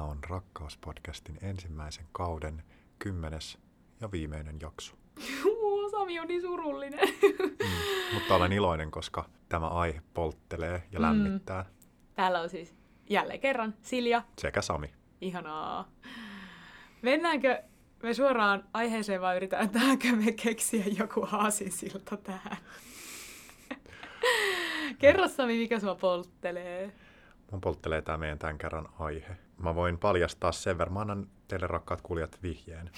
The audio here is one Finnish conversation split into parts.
Tämä on Rakkauspodcastin ensimmäisen kauden kymmenes ja viimeinen jakso. Uu, Sami on niin surullinen. Mm. Mutta olen iloinen, koska tämä aihe polttelee ja Mm. lämmittää. Täällä on siis jälleen kerran Silja. Sekä Sami. Ihanaa. Mennäänkö me suoraan aiheeseen vai yritetäänkö me keksiä joku aasinsilta tähän? Kerro Sami, mikä sua polttelee. Mun polttelee tämä meidän tämän kerran aihe. Mä voin paljastaa sen verran. Mä annan teille rakkaat kuulijat vihjeen.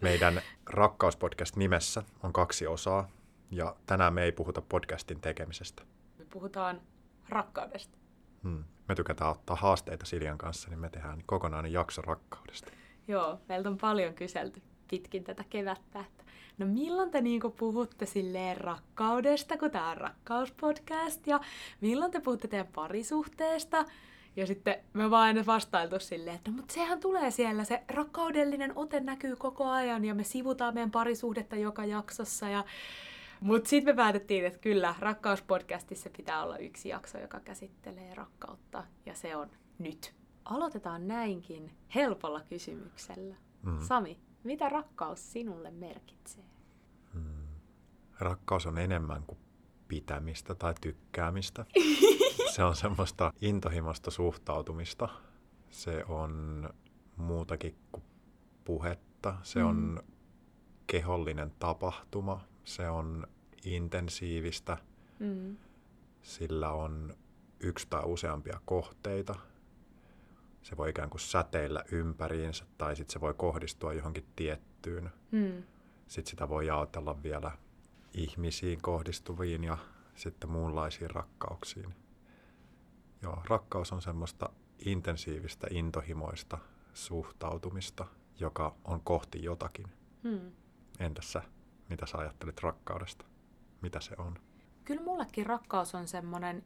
Meidän Rakkauspodcast nimessä on kaksi osaa. Ja tänään me ei puhuta podcastin tekemisestä. Me puhutaan rakkaudesta. Hmm. Me tykätään ottaa haasteita Siljan kanssa, niin me tehdään kokonainen jakso rakkaudesta. Joo, meiltä on paljon kyselty pitkin tätä kevättä, että no milloin te niinku puhutte silleen rakkaudesta, kun tämä on rakkauspodcast, ja milloin te puhutte teidän parisuhteesta, ja sitten me vaan aina vastailtu silleen, että no, mutta sehän tulee siellä, se rakkaudellinen ote näkyy koko ajan, ja me sivutaan meidän parisuhdetta joka jaksossa, ja mutta sitten me päätettiin, että kyllä, rakkauspodcastissa pitää olla yksi jakso, joka käsittelee rakkautta, ja se on nyt. Aloitetaan näinkin helpolla kysymyksellä. Mm. Sami, mitä rakkaus sinulle merkitsee? Hmm. Rakkaus on enemmän kuin pitämistä tai tykkäämistä. Se on semmoista intohimoista suhtautumista. Se on muutakin kuin puhetta. Se Mm. on kehollinen tapahtuma. Se on intensiivistä. Mm. Sillä on yksi tai useampia kohteita. Se voi ikään kuin säteillä ympäriinsä tai sitten se voi kohdistua johonkin tiettyyn Mm. sitten sitä voi jaotella vielä ihmisiin kohdistuviin ja sitten muunlaisiin rakkauksiin. Joo, rakkaus on semmoista intensiivistä, intohimoista suhtautumista, joka on kohti jotakin. Mm. Entäs sä, mitä sä ajattelet rakkaudesta? Mitä se on? Kyllä mullekin rakkaus on semmoinen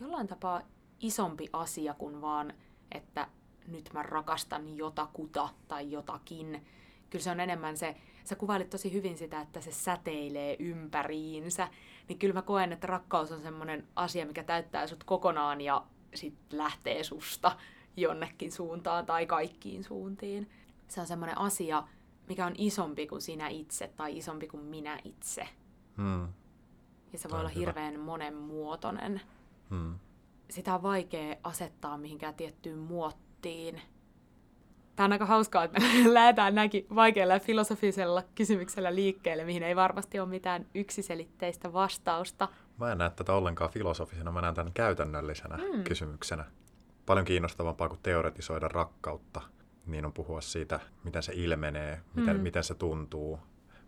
jollain tapaa isompi asia kuin vaan, että nyt mä rakastan jotakuta tai jotakin. Kyllä se on enemmän se, sä kuvailit tosi hyvin sitä, että se säteilee ympäriinsä. Niin kyllä mä koen, että rakkaus on semmoinen asia, mikä täyttää sut kokonaan ja sitten lähtee susta jonnekin suuntaan tai kaikkiin suuntiin. Se on semmoinen asia, mikä on isompi kuin sinä itse tai isompi kuin minä itse. Hmm. Ja se voi olla hyvä. hirveän monenmuotoinen. Hmm. Sitä on vaikea asettaa mihinkään tiettyyn muottiin. Tämä on aika hauskaa, että me lähdetään näinkin vaikealla filosofisella kysymyksellä liikkeelle, mihin ei varmasti ole mitään yksiselitteistä vastausta. Mä en näe tätä ollenkaan filosofisena, mä näen tämän käytännöllisenä Mm. kysymyksenä. Paljon kiinnostavampaa kuin teoretisoida rakkautta, niin on puhua siitä, miten se ilmenee, miten, Mm. miten se tuntuu,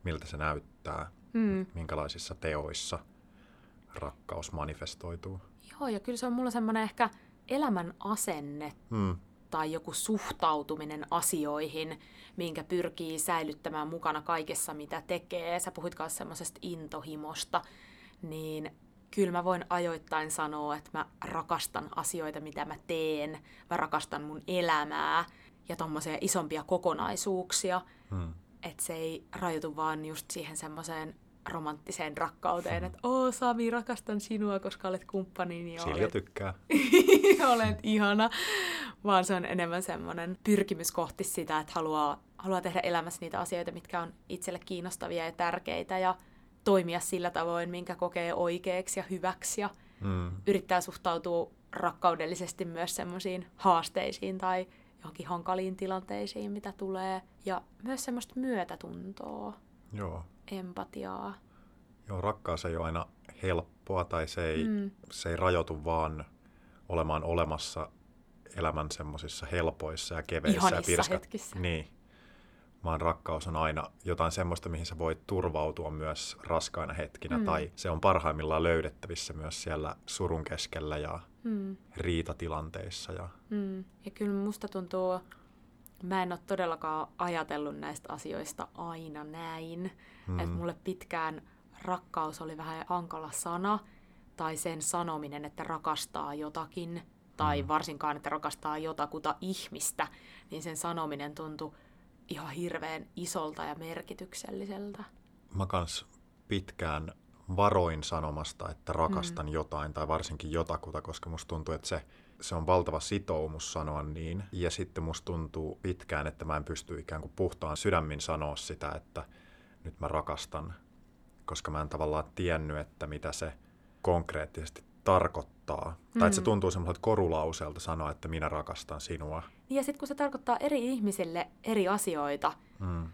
miltä se näyttää, Mm. minkälaisissa teoissa rakkaus manifestoituu. Joo, ja kyllä se on mulla semmoinen ehkä elämän asenne Hmm. tai joku suhtautuminen asioihin, minkä pyrkii säilyttämään mukana kaikessa, mitä tekee. Sä puhuit myös semmoisesta intohimosta, niin kyllä mä voin ajoittain sanoa, että mä rakastan asioita, mitä mä teen. Mä rakastan mun elämää ja tommosia isompia kokonaisuuksia. Hmm. Että se ei rajoitu vaan just siihen semmoiseen romanttiseen rakkauteen, että oo Sami, rakastan sinua, koska olet kumppanini ja Silja olet tykkää. olet ihana, vaan se on enemmän semmoinen pyrkimys kohti sitä, että haluaa, haluaa tehdä elämässä niitä asioita, mitkä on itselle kiinnostavia ja tärkeitä ja toimia sillä tavoin, minkä kokee oikeaksi ja hyväksi ja Hmm. yrittää suhtautua rakkaudellisesti myös semmoisiin haasteisiin tai johonkin hankaliin tilanteisiin, mitä tulee. Ja myös semmoista myötätuntoa, Joo. empatiaa. Joo, rakkaus ei ole aina helppoa tai se ei, Mm. se ei rajoitu vaan olemaan olemassa elämän semmoisissa helpoissa ja keveissä ja Ihanissa pirska... hetkissä. Niin. Vaan rakkaus on aina jotain semmoista, mihin sä voit turvautua myös raskaina hetkinä. Mm. Tai se on parhaimmillaan löydettävissä myös siellä surun keskellä ja Mm. riitatilanteissa. Ja... Mm. Ja kyllä musta tuntuu, mä en ole todellakaan ajatellut näistä asioista aina näin. Mm. Että mulle pitkään rakkaus oli vähän hankala sana, tai sen sanominen, että rakastaa jotakin, tai mm. varsinkaan, että rakastaa jotakuta ihmistä, niin sen sanominen tuntui ihan hirveän isolta ja merkitykselliseltä. Mä kans pitkään varoin sanomasta, että rakastan mm. jotain tai varsinkin jotakuta, koska musta tuntuu, että se se on valtava sitoumus sanoa niin. Ja sitten musta tuntuu pitkään, että mä en pysty ikään kuin puhtaan sydämin sanoa sitä, että nyt mä rakastan, koska mä en tavallaan tiennyt, että mitä se konkreettisesti tarkoittaa. Mm. Tai että se tuntuu semmoiselta korulauseelta sanoa, että minä rakastan sinua. Ja sitten kun se tarkoittaa eri ihmisille eri asioita, Mm.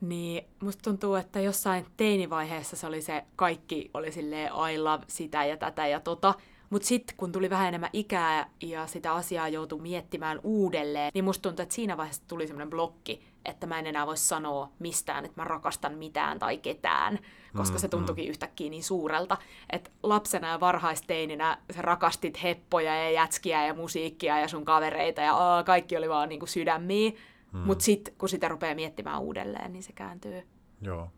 niin musta tuntuu, että jossain teinivaiheessa se oli se, kaikki oli silleen I love sitä ja tätä ja tota. Mutta sitten kun tuli vähän enemmän ikää ja sitä asiaa joutui miettimään uudelleen, niin musta tuntuu, että siinä vaiheessa tuli semmoinen blokki, että mä en enää voi sanoa mistään, että mä rakastan mitään tai ketään, koska Mm, se tuntuikin yhtäkkiä niin suurelta. Että lapsena ja varhaisteininä sä rakastit heppoja ja jätskiä ja musiikkia ja sun kavereita ja aa, kaikki oli vaan niinku sydämiä. Mm. Mutta sitten kun sitä rupeaa miettimään uudelleen, niin se kääntyy. Joo.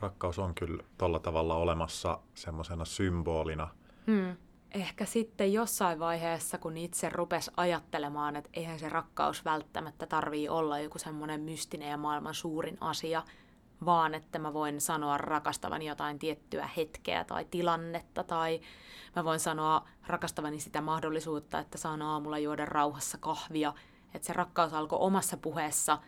Rakkaus on kyllä tolla tavalla olemassa semmoisena symbolina. Hmm. Ehkä sitten jossain vaiheessa, kun itse rupes ajattelemaan, että eihän se rakkaus välttämättä tarvii olla joku semmoinen mystinen ja maailman suurin asia, vaan että mä voin sanoa rakastavani jotain tiettyä hetkeä tai tilannetta, tai mä voin sanoa rakastavani sitä mahdollisuutta, että saan aamulla juoda rauhassa kahvia, että se rakkaus alkoi omassa puheessa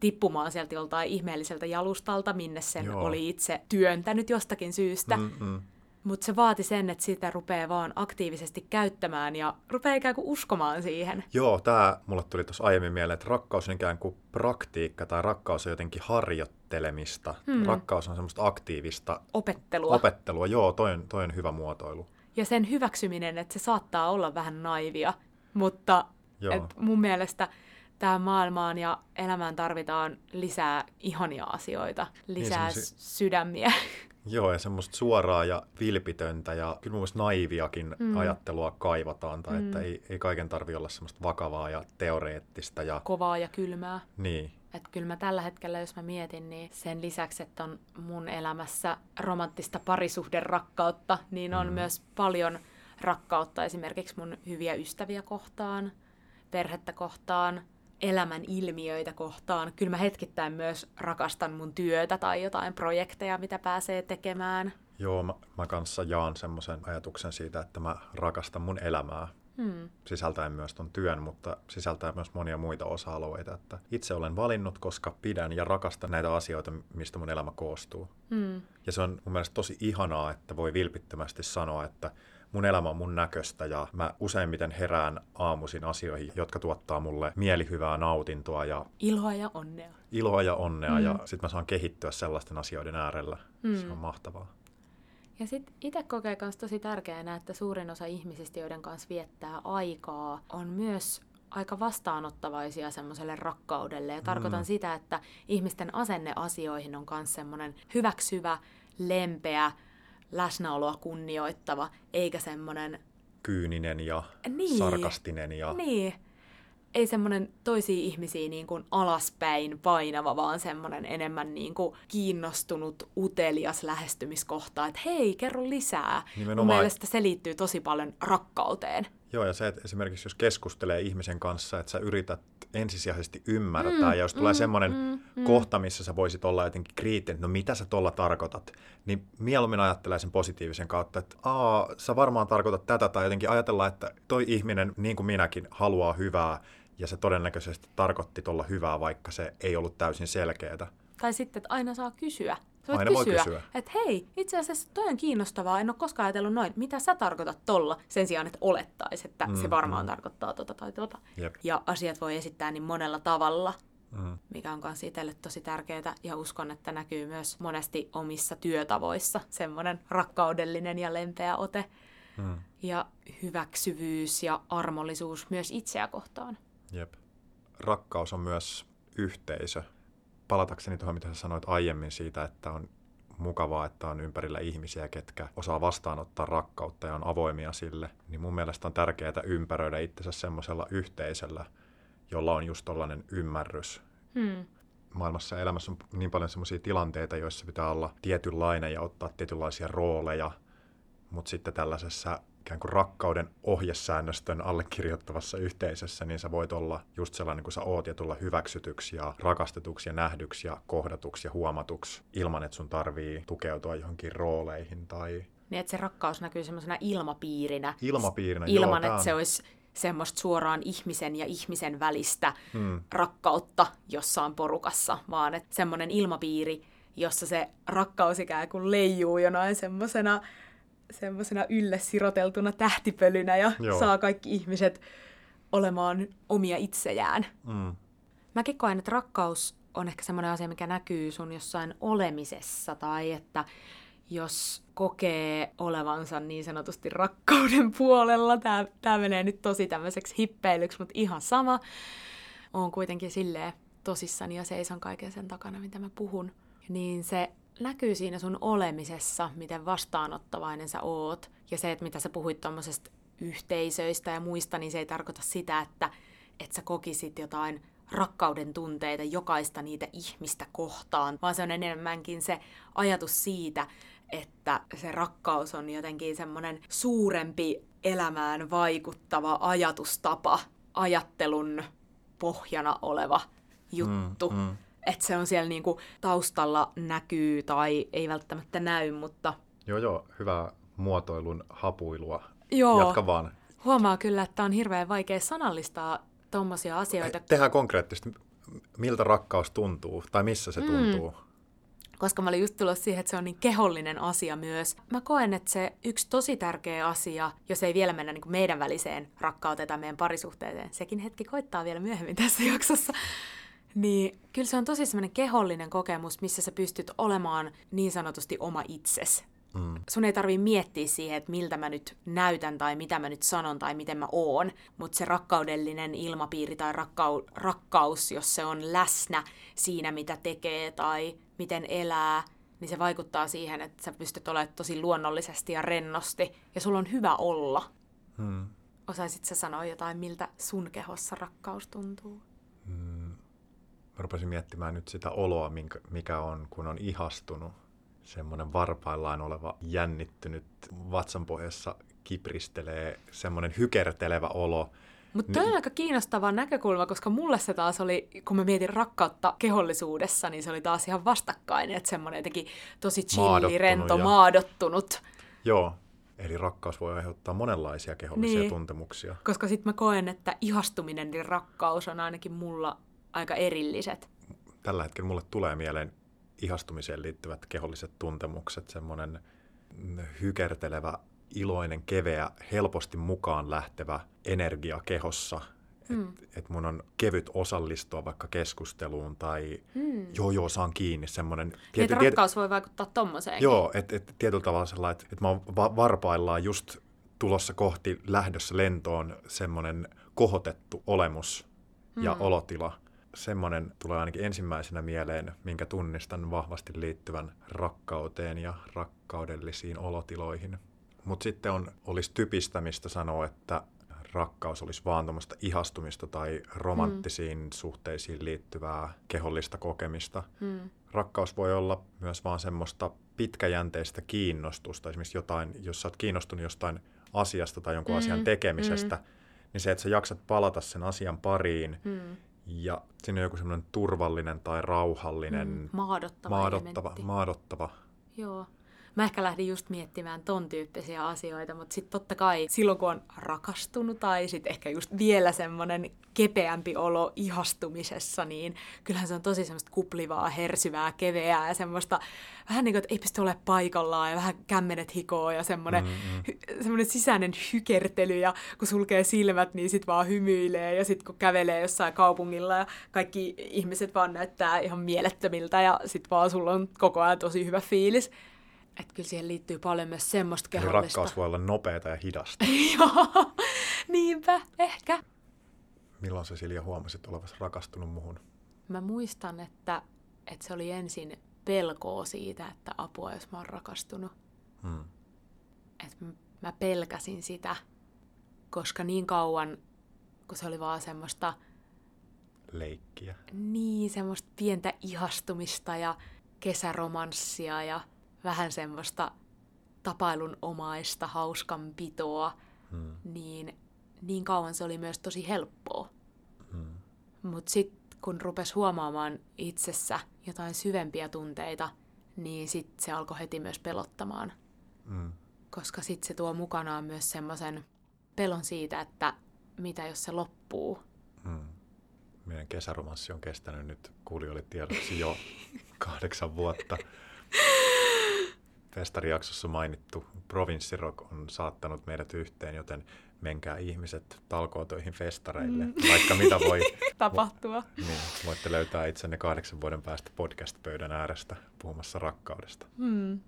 tippumaan sieltä joltain ihmeelliseltä jalustalta, minne sen Joo. oli itse työntänyt jostakin syystä. Mm-mm. Mutta se vaati sen, että sitä rupeaa vaan aktiivisesti käyttämään ja rupeaa ikään kuin uskomaan siihen. Joo, tämä mulle tuli tuossa aiemmin mieleen, että rakkaus on ikään kuin praktiikka tai rakkaus on jotenkin harjoittelemista. Hmm. Rakkaus on semmoista aktiivista Opettelua. opettelua. Joo, toi on, toi on hyvä muotoilu. ja sen hyväksyminen, että se saattaa olla vähän naivia. Mutta Joo. et mun mielestä tähän maailmaan ja elämään tarvitaan lisää ihania asioita, lisää s- sydämiä. Joo, ja semmoista suoraa ja vilpitöntä ja kyllä mun mielestä naiviakin Mm. ajattelua kaivataan, tai mm. että ei, ei kaiken tarvi olla semmoista vakavaa ja teoreettista ja Kovaa ja kylmää. niin. Että kyllä mä tällä hetkellä, jos mä mietin, niin sen lisäksi, että on mun elämässä romanttista parisuhderakkautta, niin on Mm. myös paljon rakkautta esimerkiksi mun hyviä ystäviä kohtaan, perhettä kohtaan, elämän ilmiöitä kohtaan. Kyllä mä hetkittäin myös rakastan mun työtä tai jotain projekteja, mitä pääsee tekemään. Joo, mä, mä kanssa jaan semmoisen ajatuksen siitä, että mä rakastan mun elämää Hmm. sisältäen myös ton työn, mutta sisältäen myös monia muita osa-alueita. Että itse olen valinnut, koska pidän ja rakastan näitä asioita, mistä mun elämä koostuu. Hmm. Ja se on mun mielestä tosi ihanaa, että voi vilpittömästi sanoa, että mun elämä on mun näköistä ja mä useimmiten herään aamuisin asioihin, jotka tuottaa mulle mielihyvää nautintoa ja Iloa ja onnea. iloa ja onnea Mm. ja sit mä saan kehittyä sellaisten asioiden äärellä. Mm. Se on mahtavaa. Ja sitten itse kokee myös tosi tärkeänä, että suurin osa ihmisistä, joiden kanssa viettää aikaa, on myös aika vastaanottavaisia semmoiselle rakkaudelle. Ja tarkoitan Mm. sitä, että ihmisten asenne asioihin on myös semmoinen hyväksyvä, lempeä, läsnäoloa kunnioittava, eikä semmoinen, Kyyninen ja Niin. sarkastinen ja niin, ei semmoinen toisia ihmisiä niin kuin alaspäin painava, vaan semmoinen enemmän niin kuin kiinnostunut, utelias lähestymiskohta, että hei, kerro lisää. Mun Nimenomaan. mielestä se liittyy tosi paljon rakkauteen. Joo, ja se, että esimerkiksi jos keskustelee ihmisen kanssa, että sä yrität ensisijaisesti ymmärtää, Mm, ja jos tulee mm, semmoinen mm, mm. kohta, missä sä voisit olla jotenkin kriittinen, että no mitä sä tuolla tarkoitat, niin mieluummin ajattelee sen positiivisen kautta, että aa, sä varmaan tarkoitat tätä, tai jotenkin ajatella, että toi ihminen, niin kuin minäkin, haluaa hyvää, ja se todennäköisesti tarkoitti tuolla hyvää, vaikka se ei ollut täysin selkeää. Tai sitten, että aina saa kysyä. Sä voit Aina voi kysyä, kysyä. että hei, itse asiassa toi on kiinnostavaa, en ole koskaan ajatellut noin. Mitä sä tarkoitat tolla? Sen sijaan, että olettaisi, että mm, se varmaan mm. tarkoittaa tota tai tota. Jep. Ja asiat voi esittää niin monella tavalla, Mm. mikä on myös itselle tosi tärkeää. Ja uskon, että näkyy myös monesti omissa työtavoissa semmoinen rakkaudellinen ja lempeä ote. Mm. Ja hyväksyvyys ja armollisuus myös itseä kohtaan. Jep. Rakkaus on myös yhteisö. Palatakseni tuohon, mitä sä sanoit aiemmin siitä, että on mukavaa, että on ympärillä ihmisiä, ketkä osaa vastaanottaa rakkautta ja on avoimia sille, niin mun mielestä on tärkeää ympäröidä itsensä semmoisella yhteisöllä, jolla on just tollainen ymmärrys. Hmm. Maailmassa ja elämässä on niin paljon semmoisia tilanteita, joissa pitää olla tietynlainen ja ottaa tietynlaisia rooleja, mutta sitten tällaisessa ikään kuin rakkauden ohjesäännöstön allekirjoittavassa yhteisössä, niin sä voit olla just sellainen kuin sä oot ja tulla hyväksytyksi ja rakastetuksi ja nähdyksi ja kohdatuksi ja huomatuksi ilman, että sun tarvii tukeutua johonkin rooleihin tai Niin, että se rakkaus näkyy semmoisena ilmapiirinä. ilmapiirinä. ilman, Joo, että se on- olisi semmoista suoraan ihmisen ja ihmisen välistä Mm. rakkautta jossain porukassa, vaan että semmoinen ilmapiiri, jossa se rakkaus ikään kuin leijuu jonain semmoisena semmosena ylle siroteltuna tähtipölynä ja Joo. saa kaikki ihmiset olemaan omia itsejään. Mm. Mäkin koen, että rakkaus on ehkä semmoinen asia, mikä näkyy sun jossain olemisessa, tai että jos kokee olevansa niin sanotusti rakkauden puolella, tämä, tämä menee nyt tosi tämmöiseksi hippeilyksi, mutta ihan sama, on kuitenkin silleen tosissani ja seison kaiken sen takana, mitä mä puhun, niin se näkyy siinä sun olemisessa, miten vastaanottavainen sä oot, ja se, että mitä sä puhuit tuommoisesta yhteisöistä ja muista, niin se ei tarkoita sitä, että, että sä kokisit jotain rakkauden tunteita jokaista niitä ihmistä kohtaan, vaan se on enemmänkin se ajatus siitä, että se rakkaus on jotenkin semmoinen suurempi elämään vaikuttava ajatustapa, ajattelun pohjana oleva juttu. Mm, mm. Että se on siellä niinku taustalla näkyy tai ei välttämättä näy, mutta Joo, joo, hyvää muotoilun hapuilua. joo, Jatka vaan. huomaa kyllä, että on hirveän vaikea sanallistaa tommosia asioita, Tehdään konkreettisesti, miltä rakkaus tuntuu, tai missä se Mm. tuntuu. koska mä olin just tullut siihen, että se on niin kehollinen asia myös. Mä koen, että se yksi tosi tärkeä asia, jos ei vielä mennä niin kuin meidän väliseen rakkauteen tai meidän parisuhteeseen, sekin hetki koittaa vielä myöhemmin tässä jaksossa, niin kyllä se on tosi semmoinen kehollinen kokemus, missä sä pystyt olemaan niin sanotusti oma itses. Mm. Sun ei tarvii miettiä siihen, että miltä mä nyt näytän tai mitä mä nyt sanon tai miten mä oon, mutta se rakkaudellinen ilmapiiri tai rakkau- rakkaus, jos se on läsnä siinä, mitä tekee tai miten elää, niin se vaikuttaa siihen, että sä pystyt olemaan tosi luonnollisesti ja rennosti ja sulla on hyvä olla. Mm. Osaisit sä sanoa jotain, miltä sun kehossa rakkaus tuntuu? Mä rupesin miettimään nyt sitä oloa, mikä on, kun on ihastunut. Semmoinen varpaillaan oleva jännittynyt vatsanpohjassa kipristelee, semmoinen hykertelevä olo. Mutta toi on aika kiinnostava näkökulma, koska mulle se taas oli, kun mä mietin rakkautta kehollisuudessa, niin se oli taas ihan vastakkainen, että semmoinen jotenkin tosi chilli, Maadottunut rento, ja- maadottunut. Joo, eli rakkaus voi aiheuttaa monenlaisia kehollisia Niin. tuntemuksia. Koska sitten mä koen, että ihastuminen ja rakkaus on ainakin mulla aika erilliset. Tällä hetkellä mulle tulee mieleen ihastumiseen liittyvät keholliset tuntemukset, semmoinen hykertelevä, iloinen, keveä, helposti mukaan lähtevä energia kehossa. Mm. Että et mun on kevyt osallistua vaikka keskusteluun tai Mm. joo joo saan kiinni semmoinen... Tiety, että rakkaus voi vaikuttaa tommoseenkin. Joo, että et, tietyllä tavalla sellainen, että et mä oon va- varpaillaan just tulossa kohti lähdössä lentoon semmoinen kohotettu olemus ja Mm. olotila. Semmoinen tulee ainakin ensimmäisenä mieleen, minkä tunnistan vahvasti liittyvän rakkauteen ja rakkaudellisiin olotiloihin. Mutta sitten on, olisi typistämistä sanoa, että rakkaus olisi vaan tuommoista ihastumista tai romanttisiin mm. suhteisiin liittyvää kehollista kokemista. Mm. Rakkaus voi olla myös vaan semmoista pitkäjänteistä kiinnostusta. Esimerkiksi jotain, jos sä oot kiinnostunut jostain asiasta tai jonkun Mm, asian tekemisestä, mm. niin se, että sä jaksat palata sen asian pariin Mm. Ja siinä on joku semmoinen turvallinen tai rauhallinen, Mm. Maadottava maadottava, elementti. maadottava. Joo. Mä ehkä lähdin just miettimään ton tyyppisiä asioita, mutta sitten totta kai silloin kun on rakastunut tai sitten ehkä just vielä semmoinen kepeämpi olo ihastumisessa, niin kyllähän se on tosi semmoista kuplivaa, hersyvää, keveää ja semmoista vähän niin kuin, että ei pysty olemaan paikallaan ja vähän kämmenet hikoo ja semmoinen, Mm, mm. hy- semmoinen sisäinen hykertely ja kun sulkee silmät, niin sit vaan hymyilee ja sit kun kävelee jossain kaupungilla ja kaikki ihmiset vaan näyttää ihan mielettömiltä ja sit vaan sulla on koko ajan tosi hyvä fiilis. Että kyllä siihen liittyy paljon myös semmoista Eli kehollista. rakkaus voi olla nopeata ja hidasta. Joo, niinpä, ehkä. Milloin sä Silja huomasit olevasi rakastunut muhun? Mä muistan, että, että se oli ensin pelkoa siitä, että apua, jos mä oon rakastunut. Hmm. Mä- mä pelkäsin sitä, koska niin kauan, kun se oli vaan semmoista Leikkiä. niin semmoista pientä ihastumista ja kesäromanssia ja vähän semmoista tapailun omaista hauskanpitoa, Hmm. niin niin kauan se oli myös tosi helppoa. Hmm. Mutta sitten kun rupes huomaamaan itsessä jotain syvempiä tunteita, niin sitten se alkoi heti myös pelottamaan. Hmm. Koska sitten se tuo mukanaan myös semmoisen pelon siitä, että mitä jos se loppuu? Hmm. Meidän kesäromanssi on kestänyt nyt kuulijoille tiedoksi jo kahdeksan vuotta. Festarijaksossa mainittu provinssirock on saattanut meidät yhteen, joten menkää ihmiset talkootoihin festareille, mm. vaikka mitä voi tapahtua. Niin, voitte löytää itsenne kahdeksan vuoden päästä podcast-pöydän äärestä puhumassa rakkaudesta. Mm.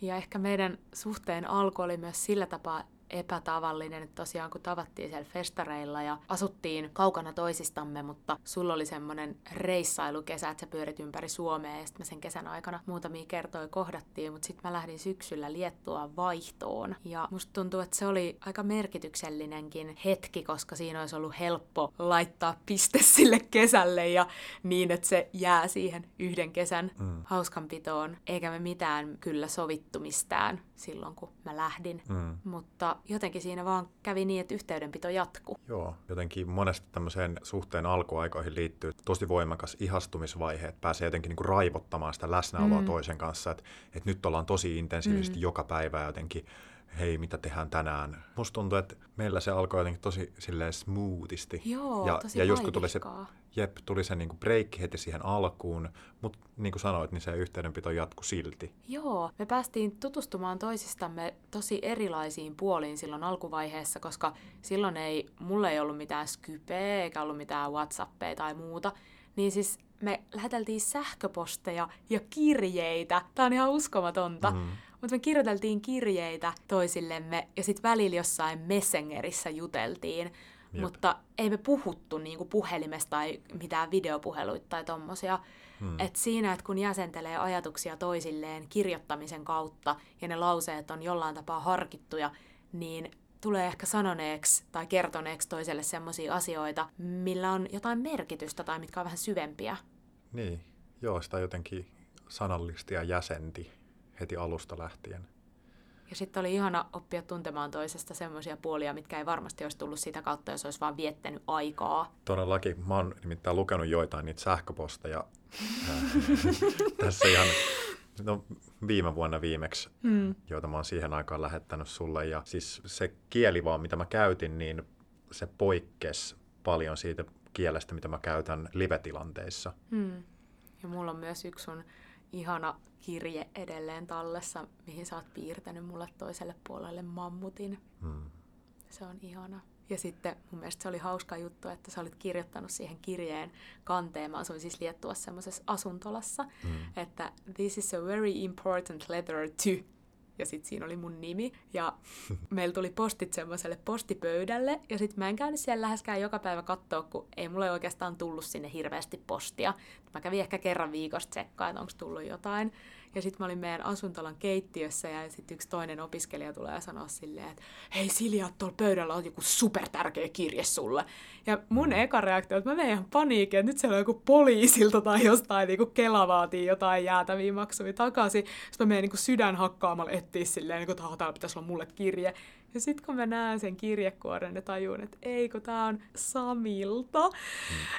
Ja ehkä meidän suhteen alku oli myös sillä tapaa epätavallinen, että tosiaan kun tavattiin siellä festareilla ja asuttiin kaukana toisistamme, mutta sulla oli semmoinen reissailukesä, että sä pyörit ympäri Suomea ja sitten me sen kesän aikana muutamia kertoja kohdattiin, mutta sitten mä lähdin syksyllä Liettua vaihtoon ja musta tuntuu, että se oli aika merkityksellinenkin hetki, koska siinä olisi ollut helppo laittaa piste sille kesälle ja niin, että se jää siihen yhden kesän mm. hauskanpitoon, eikä me mitään kyllä sovittu mistään silloin, kun mä lähdin. Mm. Mutta jotenkin siinä vaan kävi niin, että yhteydenpito jatkuu. Joo, jotenkin monesti tämmöiseen suhteen alkuaikoihin liittyy tosi voimakas ihastumisvaihe, että pääsee jotenkin niin kuin raivottamaan sitä läsnäoloa mm. toisen kanssa, että, että nyt ollaan tosi intensiivisesti mm. joka päivä jotenkin hei, mitä tehdään tänään. Musta tuntuu, että meillä se alkoi jotenkin tosi silleen smoothisti. Joo, ja, tosi ja just kun tuli se, jep, tuli se niinku break heti siihen alkuun, mutta niin kuin sanoit, niin se yhteydenpito jatkui silti. Joo, me päästiin tutustumaan toisistamme tosi erilaisiin puoliin silloin alkuvaiheessa, koska silloin ei, mulle ei ollut mitään Skypeä eikä ollut mitään Whatsappia tai muuta. Niin siis me läheteltiin sähköposteja ja kirjeitä. Tämä on ihan uskomatonta. Mm. Mutta me kirjoiteltiin kirjeitä toisillemme ja sitten välillä jossain Messengerissä juteltiin. Jep. Mutta ei me puhuttu niinku puhelimesta tai mitään videopuheluita tai tommosia. Hmm. Et siinä, että kun jäsentelee ajatuksia toisilleen kirjoittamisen kautta ja ne lauseet on jollain tapaa harkittuja, niin tulee ehkä sanoneeksi tai kertoneeksi toiselle sellaisia asioita, millä on jotain merkitystä tai mitkä on vähän syvempiä. Niin, joo, sitä jotenkin sanallisti ja jäsenti heti alusta lähtien. Ja sitten oli ihana oppia tuntemaan toisesta semmoisia puolia, mitkä ei varmasti olisi tullut sitä kautta, jos olisi vaan viettänyt aikaa. Todellakin. Mä oon nimittäin lukenut joitain niitä sähköposteja tässä ihan no, viime vuonna viimeksi, hmm. joita mä oon siihen aikaan lähettänyt sulle. Ja siis se kieli vaan, mitä mä käytin, niin se poikkesi paljon siitä kielestä, mitä mä käytän live-tilanteissa. Hmm. Ja mulla on myös yksi sun ihana kirje edelleen tallessa, mihin sä oot piirtänyt mulle toiselle puolelle mammutin. Hmm. Se on ihana. Ja sitten mun mielestä se oli hauska juttu, että sä olit kirjoittanut siihen kirjeen kanteen. Mä asuin siis Liettuassa semmoisessa asuntolassa, mm. että this is a very important letter to ja sitten siinä oli mun nimi. Ja meillä tuli postit semmoiselle postipöydälle, ja sitten mä en käynyt siellä läheskään joka päivä katsoa, kun ei mulle oikeastaan tullut sinne hirveästi postia. Mä kävin ehkä kerran viikosta tsekkaa, että onko tullut jotain. Ja sitten mä olin meidän asuntolan keittiössä ja sitten yksi toinen opiskelija tulee ja sanoo silleen, että hei Silja, tuolla pöydällä on joku super tärkeä kirje sulle. Ja mun eka reaktio, että mä menen ihan paniikin, että nyt siellä on joku poliisilta tai jostain niin Kela vaatii jotain jäätäviä maksuja takaisin. Sitten mä menen niin sydän hakkaamalla etsiä silleen, niin kuin, että täällä pitäisi olla mulle kirje. Ja sitten kun mä näen sen kirjekuoren ja tajun, että ei kun tää on Samilta, mm.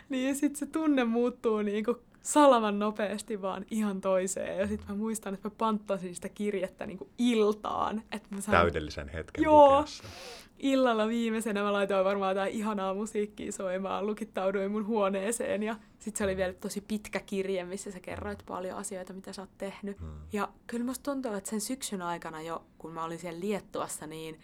niin sitten se tunne muuttuu niin kuin salaman nopeasti vaan ihan toiseen. Ja sitten mä muistan, että mä panttasin sitä kirjettä niin kuin iltaan. Että mä sain... Täydellisen hetken Joo. Lukeessa. Illalla viimeisenä mä laitoin varmaan jotain ihanaa musiikkia soimaan, lukittauduin mun huoneeseen ja sitten se oli vielä tosi pitkä kirje, missä sä kerroit paljon asioita, mitä sä oot tehnyt. Hmm. Ja kyllä musta tuntuu, että sen syksyn aikana jo, kun mä olin siellä Liettuassa, niin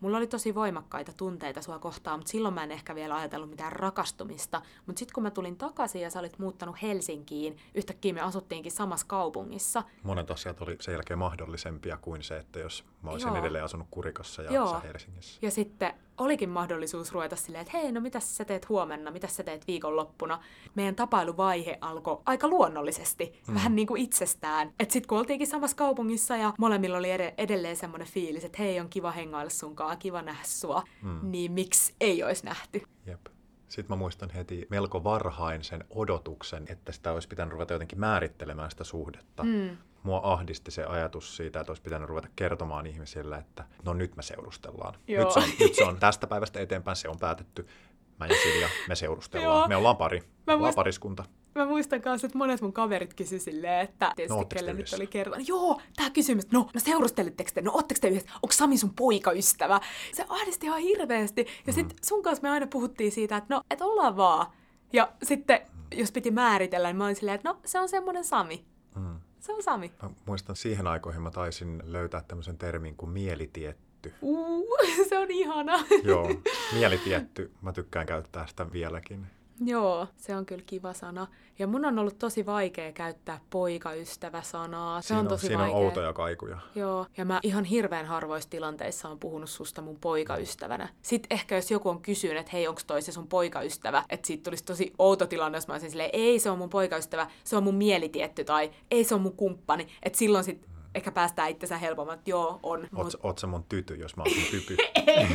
Mulla oli tosi voimakkaita tunteita sua kohtaan, mutta silloin mä en ehkä vielä ajatellut mitään rakastumista. Mutta sitten kun mä tulin takaisin ja sä olit muuttanut Helsinkiin, yhtäkkiä me asuttiinkin samassa kaupungissa. Monet asiat oli sen jälkeen mahdollisempia kuin se, että jos mä olisin Joo. edelleen asunut Kurikossa ja Joo. sä Helsingissä. Ja sitten olikin mahdollisuus ruveta silleen, että hei, no mitä sä teet huomenna, mitä sä teet viikonloppuna. Meidän tapailuvaihe alkoi aika luonnollisesti, mm. vähän niin kuin itsestään. Että sitten kun oltiinkin samassa kaupungissa ja molemmilla oli ed- edelleen semmoinen fiilis, että hei, on kiva hengailla sunkaan, kiva nähdä sua, mm. niin miksi ei olisi nähty? Jep. Sitten mä muistan heti melko varhain sen odotuksen, että sitä olisi pitänyt ruveta jotenkin määrittelemään sitä suhdetta. Mm mua ahdisti se ajatus siitä, että olisi pitänyt ruveta kertomaan ihmisille, että no nyt me seurustellaan. Nyt se, on, nyt se on tästä päivästä eteenpäin, se on päätetty. Mä ja Silja, me seurustellaan. Joo. Me ollaan pari, me ollaan muist... pariskunta. Mä muistan kanssa, että monet mun kaverit kysy silleen, että tietysti No, kelle nyt oli kertonut. Joo, tää kysymys, no, no seurustelitteko te? No ootteko te yhdessä? Onko Sami sun poikaystävä? Se ahdisti ihan hirveästi. Ja sit sun kanssa me aina puhuttiin siitä, että no, et ollaan vaan. Ja sitten, jos piti määritellä, niin mä olin silleen, että no, se on semmonen Sami. Mm. Se on Sami. Mä muistan siihen aikoihin mä taisin löytää tämmöisen termin kuin mielitietty. Uu, se on ihana. Joo, mielitietty. Mä tykkään käyttää sitä vieläkin. Joo, se on kyllä kiva sana. Ja mun on ollut tosi vaikea käyttää poikaystävä-sanaa. Se siinä on tosi siinä vaikea. on outoja kaikuja. Joo, ja mä ihan hirveän harvoissa tilanteissa on puhunut susta mun poikaystävänä. Sitten ehkä jos joku on kysynyt, että hei, onko toi se sun poikaystävä, että siitä tulisi tosi outo tilanne, jos mä olisin silleen, ei se on mun poikaystävä, se on mun mielitietty, tai ei se on mun kumppani. Että silloin sit ehkä päästään itsensä helpommin, että joo, on. Oot, oot sä mun tyty, jos mä oon typy? ei,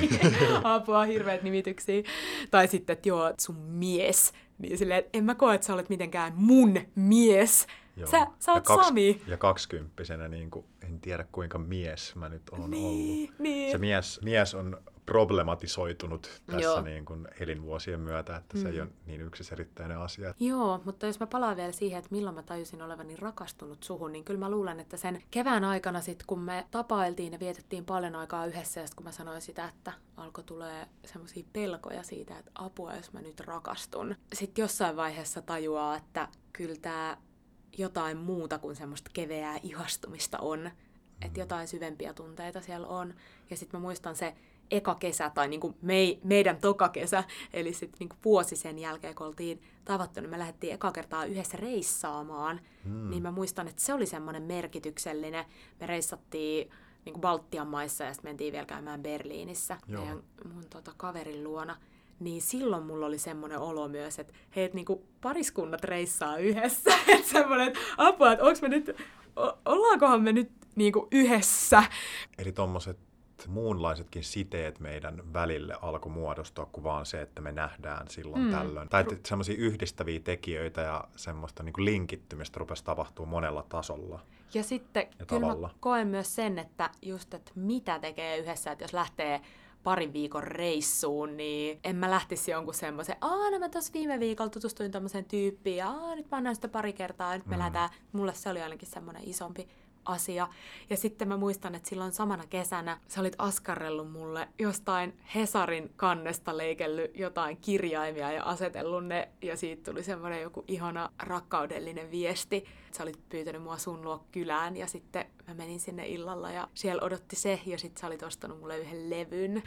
apua, hirveät nimityksiä. Tai sitten, että joo, sun mies. Niin silleen, että en mä koe, että sä olet mitenkään mun mies. Joo. Sä, sä oot ja Sami. Ja kaksikymppisenä niin kuin, en tiedä kuinka mies mä nyt oon Niin, ollut. niin. Se mies, mies on problematisoitunut tässä Joo. niin kuin elinvuosien myötä, että se ei ole niin yksiselitteinen asia. Joo, mutta jos mä palaan vielä siihen, että milloin mä tajusin olevani rakastunut suhun, niin kyllä mä luulen, että sen kevään aikana sit, kun me tapailtiin ja vietettiin paljon aikaa yhdessä, ja sit kun mä sanoin sitä, että alkoi tulee semmoisia pelkoja siitä, että apua, jos mä nyt rakastun. Sitten jossain vaiheessa tajuaa, että kyllä tää jotain muuta kuin semmoista keveää ihastumista on. Että jotain syvempiä tunteita siellä on. Ja sitten mä muistan se eka kesä, tai niinku mei, meidän toka kesä, eli sitten niinku vuosi sen jälkeen, kun oltiin tavattu, niin me lähdettiin eka kertaa yhdessä reissaamaan. Mm. Niin mä muistan, että se oli semmoinen merkityksellinen. Me reissattiin niinku Baltian maissa ja sitten mentiin vielä käymään Berliinissä Joo. meidän mun tota, kaverin luona. Niin silloin mulla oli semmoinen olo myös, että hei, et niinku pariskunnat reissaa yhdessä. että semmoinen, että apua, että onks me nyt, o- ollaankohan me nyt niinku yhdessä. Eli muunlaisetkin siteet meidän välille alkoi muodostua kuin vaan se, että me nähdään silloin mm. tällöin. Tai että semmoisia yhdistäviä tekijöitä ja semmoista niin kuin linkittymistä rupesi tapahtuu monella tasolla. Ja sitten Ja kyllä mä koen myös sen, että just, että mitä tekee yhdessä, että jos lähtee parin viikon reissuun, niin en mä lähtisi jonkun semmoisen, aa, no mä tossa viime viikolla tutustuin tämmöiseen tyyppiin, ja aa, nyt mä oon sitä pari kertaa, ja nyt me mm. lähdetään, mulle se oli ainakin semmoinen isompi asia. Ja sitten mä muistan, että silloin samana kesänä sä olit askarrellut mulle jostain Hesarin kannesta leikellyt jotain kirjaimia ja asetellut ne, ja siitä tuli semmoinen joku ihana rakkaudellinen viesti. Sä olit pyytänyt mua sun luo kylään, ja sitten mä menin sinne illalla, ja siellä odotti se, ja sitten sä olit ostanut mulle yhden levyn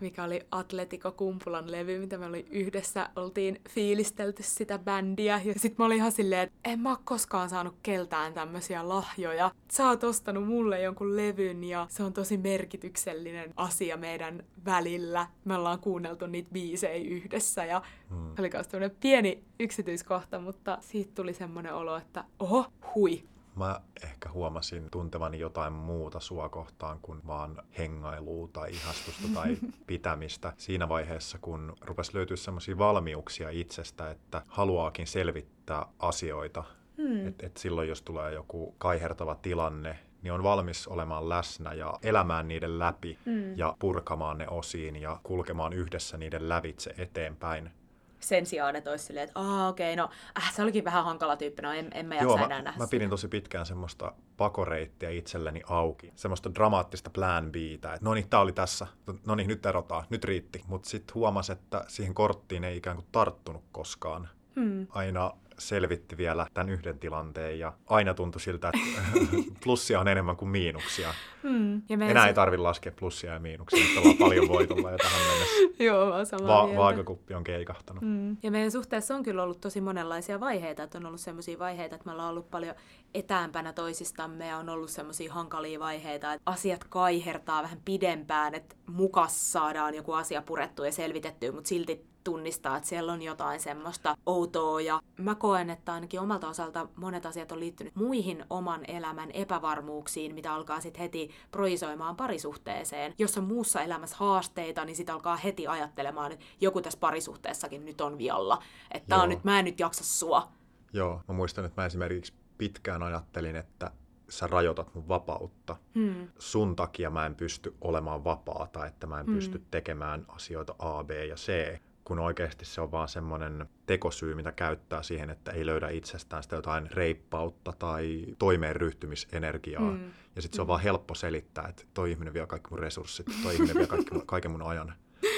mikä oli Atletico Kumpulan levy, mitä me oli yhdessä, oltiin fiilistelty sitä bändiä. Ja sit mä olin ihan silleen, että en mä oo koskaan saanut keltään tämmöisiä lahjoja. Sä oot ostanut mulle jonkun levyn ja se on tosi merkityksellinen asia meidän välillä. Me ollaan kuunneltu niitä biisejä yhdessä ja Hmm. se oli myös pieni yksityiskohta, mutta siitä tuli semmoinen olo, että oho, hui. Mä ehkä huomasin tuntevani jotain muuta sua kohtaan kuin vaan hengailua tai ihastusta tai pitämistä. Siinä vaiheessa, kun rupesi löytyä semmoisia valmiuksia itsestä, että haluaakin selvittää asioita. Hmm. Että et silloin, jos tulee joku kaihertava tilanne, niin on valmis olemaan läsnä ja elämään niiden läpi Hmm. ja purkamaan ne osiin ja kulkemaan yhdessä niiden lävitse eteenpäin. Sen sijaan, että olisi silleen, että aah okei, no äh, se olikin vähän hankala tyyppi, no en, en mä jaksa Joo, enää mä, nähdä mä sitä. pidin tosi pitkään semmoista pakoreittiä itselleni auki. Semmoista dramaattista plan Btä, että no niin, tää oli tässä, no niin, nyt erotaan, nyt riitti. Mutta sitten huomasi, että siihen korttiin ei ikään kuin tarttunut koskaan. Hmm. Aina selvitti vielä tämän yhden tilanteen ja aina tuntui siltä, että plussia on enemmän kuin miinuksia. Hmm. Ja Enää su- ei tarvitse laskea plussia ja miinuksia, nyt ollaan paljon voitolla jo tähän mennessä. Joo, mä samaa Va- vaakakuppi on keikahtanut. Mm. Ja meidän suhteessa on kyllä ollut tosi monenlaisia vaiheita, että on ollut sellaisia vaiheita, että me ollaan ollut paljon etäämpänä toisistamme ja on ollut sellaisia hankalia vaiheita, että asiat kaihertaa vähän pidempään, että mukas saadaan joku asia purettua ja selvitettyä, mutta silti tunnistaa, että siellä on jotain semmoista outoa ja mä koen, että ainakin omalta osalta monet asiat on liittynyt muihin oman elämän epävarmuuksiin, mitä alkaa sitten heti projisoimaan parisuhteeseen. Jos on muussa elämässä haasteita, niin sitä alkaa heti ajattelemaan, että joku tässä parisuhteessakin nyt on vialla. Että on nyt, mä en nyt jaksa sua. Joo, mä muistan, että mä esimerkiksi pitkään ajattelin, että sä rajoitat mun vapautta. Hmm. sun takia mä en pysty olemaan vapaata, että mä en Mm. pysty tekemään asioita A, B ja C, kun oikeasti se on vaan semmoinen tekosyy, mitä käyttää siihen, että ei löydä itsestään sitä jotain reippautta tai toimeen ryhtymisenergiaa. Mm. Ja sitten se on mm. vaan helppo selittää, että toi ihminen vie kaikki mun resurssit, toi ihminen vie kaikki, kaiken mun ajan.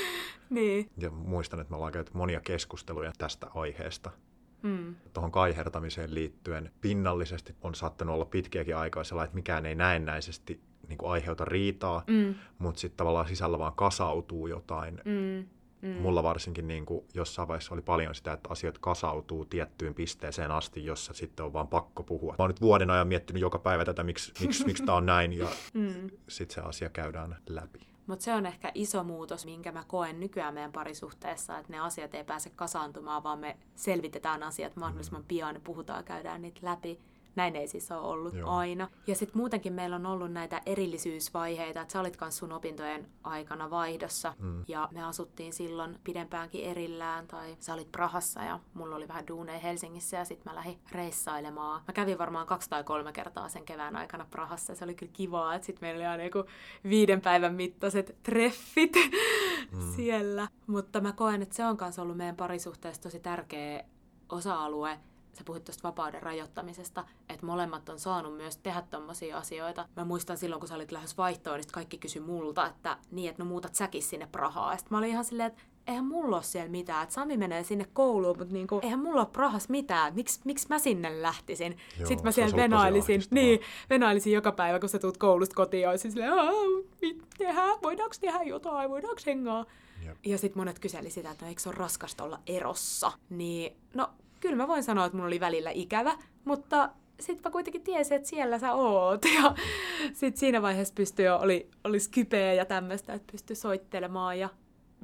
Niin. Ja muistan, että me ollaan käyty monia keskusteluja tästä aiheesta. Mm. Tuohon kaihertamiseen liittyen pinnallisesti on saattanut olla pitkiäkin aikaa sellainen, että mikään ei näennäisesti niin kuin aiheuta riitaa, mm. mutta sitten tavallaan sisällä vaan kasautuu jotain. Mm. Mm. Mulla varsinkin niin kuin jossain vaiheessa oli paljon sitä, että asiat kasautuu tiettyyn pisteeseen asti, jossa sitten on vaan pakko puhua. Mä oon nyt vuoden ajan miettinyt joka päivä tätä, miksi, miksi, miksi tämä on näin, ja mm. sitten se asia käydään läpi. Mutta se on ehkä iso muutos, minkä mä koen nykyään meidän parisuhteessa, että ne asiat ei pääse kasaantumaan, vaan me selvitetään asiat mahdollisimman pian, puhutaan, käydään niitä läpi. Näin ei siis ole ollut Joo. aina. Ja sitten muutenkin meillä on ollut näitä erillisyysvaiheita, että sä olit kanssa sun opintojen aikana vaihdossa mm. ja me asuttiin silloin pidempäänkin erillään tai sä olit Prahassa ja mulla oli vähän duuneja Helsingissä ja sitten mä lähdin reissailemaan. Mä kävin varmaan kaksi tai kolme kertaa sen kevään aikana Prahassa ja se oli kyllä kivaa, että sitten meillä oli aina joku viiden päivän mittaiset treffit mm. siellä. Mutta mä koen, että se on kanssa ollut meidän parisuhteessa tosi tärkeä osa-alue, sä puhuit tuosta vapauden rajoittamisesta, että molemmat on saanut myös tehdä tommosia asioita. Mä muistan silloin, kun sä olit lähes vaihtoon, niin kaikki kysyi multa, että niin, että no muutat säkin sinne Prahaa. Ja mä olin ihan silleen, että eihän mulla ole siellä mitään, että Sami menee sinne kouluun, mutta niinku, eihän mulla ole Prahas mitään, Miks, miksi mä sinne lähtisin? Joo, Sitten mä siellä venailisin, niin, venailisin joka päivä, kun sä tuut koulusta kotiin, ja olisin silleen, mit tehdään, voidaanko tehdä jotain, voidaanko hengaa? Jep. Ja sitten monet kyseli sitä, että no eikö se ole raskasta olla erossa? Niin, no kyllä mä voin sanoa, että mun oli välillä ikävä, mutta sitten mä kuitenkin tiesin, että siellä sä oot. Ja sitten siinä vaiheessa pystyi jo, oli, oli skypeä ja tämmöistä, että pystyi soittelemaan ja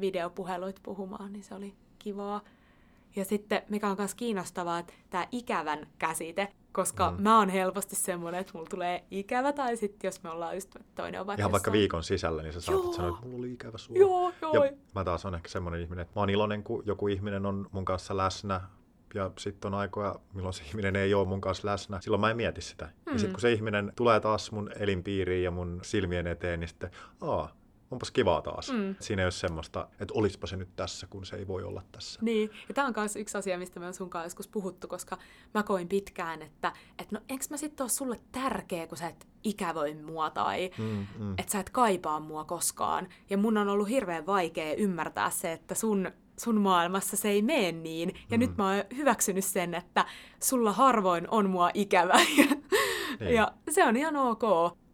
videopuheluit puhumaan, niin se oli kivaa. Ja sitten, mikä on myös kiinnostavaa, että tämä ikävän käsite, koska mm. mä oon helposti semmoinen, että mulla tulee ikävä, tai sitten jos me ollaan just toinen on vaikka Ihan vaikka viikon sisällä, niin sä saatat sanoa, että mulla oli ikävä sua. Joo, joo. Ja mä taas on ehkä semmoinen ihminen, että mä oon iloinen, kun joku ihminen on mun kanssa läsnä, ja sitten on aikoja, milloin se ihminen ei ole mun kanssa läsnä. Silloin mä en mieti sitä. Mm. Ja sitten kun se ihminen tulee taas mun elinpiiriin ja mun silmien eteen, niin sitten, aa, onpas kivaa taas. Mm. Siinä ei ole semmoista, että olispa se nyt tässä, kun se ei voi olla tässä. Niin, ja tämä on myös yksi asia, mistä me on sun kanssa joskus puhuttu, koska mä koin pitkään, että, että no enkö mä sitten ole sulle tärkeä, kun sä et ikävöi mua tai mm, mm. että sä et kaipaa mua koskaan. Ja mun on ollut hirveän vaikea ymmärtää se, että sun sun maailmassa se ei mene niin. Ja mm. nyt mä oon hyväksynyt sen, että sulla harvoin on mua ikävä. niin. ja se on ihan ok.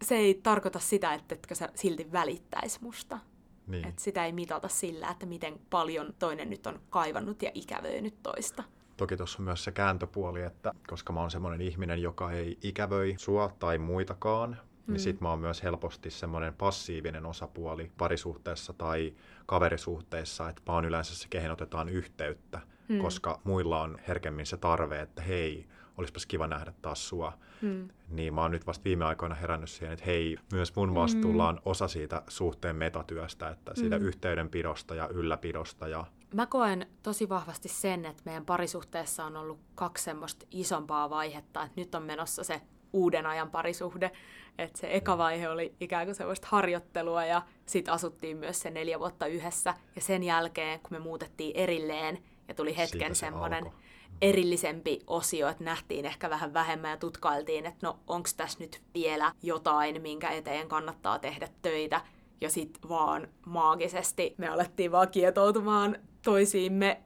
Se ei tarkoita sitä, että etkö sä silti välittäis musta. Niin. Et sitä ei mitata sillä, että miten paljon toinen nyt on kaivannut ja ikävöinyt toista. Toki tuossa on myös se kääntöpuoli, että koska mä oon semmoinen ihminen, joka ei ikävöi sua tai muitakaan, niin mm. sit mä oon myös helposti semmoinen passiivinen osapuoli parisuhteessa tai kaverisuhteissa, että mä oon yleensä se, kehen otetaan yhteyttä, mm. koska muilla on herkemmin se tarve, että hei, olisipas kiva nähdä taas sua. Mm. Niin mä oon nyt vasta viime aikoina herännyt siihen, että hei, myös mun vastuulla on osa siitä suhteen metatyöstä, että siitä mm. yhteydenpidosta ja ylläpidosta. Ja... Mä koen tosi vahvasti sen, että meidän parisuhteessa on ollut kaksi semmoista isompaa vaihetta, että nyt on menossa se uuden ajan parisuhde, että se eka vaihe oli ikään kuin sellaista harjoittelua ja sitten asuttiin myös se neljä vuotta yhdessä. Ja sen jälkeen, kun me muutettiin erilleen ja tuli hetken se semmoinen alkoi. erillisempi osio, että nähtiin ehkä vähän vähemmän ja tutkailtiin, että no onko tässä nyt vielä jotain, minkä eteen kannattaa tehdä töitä. Ja sitten vaan maagisesti me alettiin vaan kietoutumaan toisiimme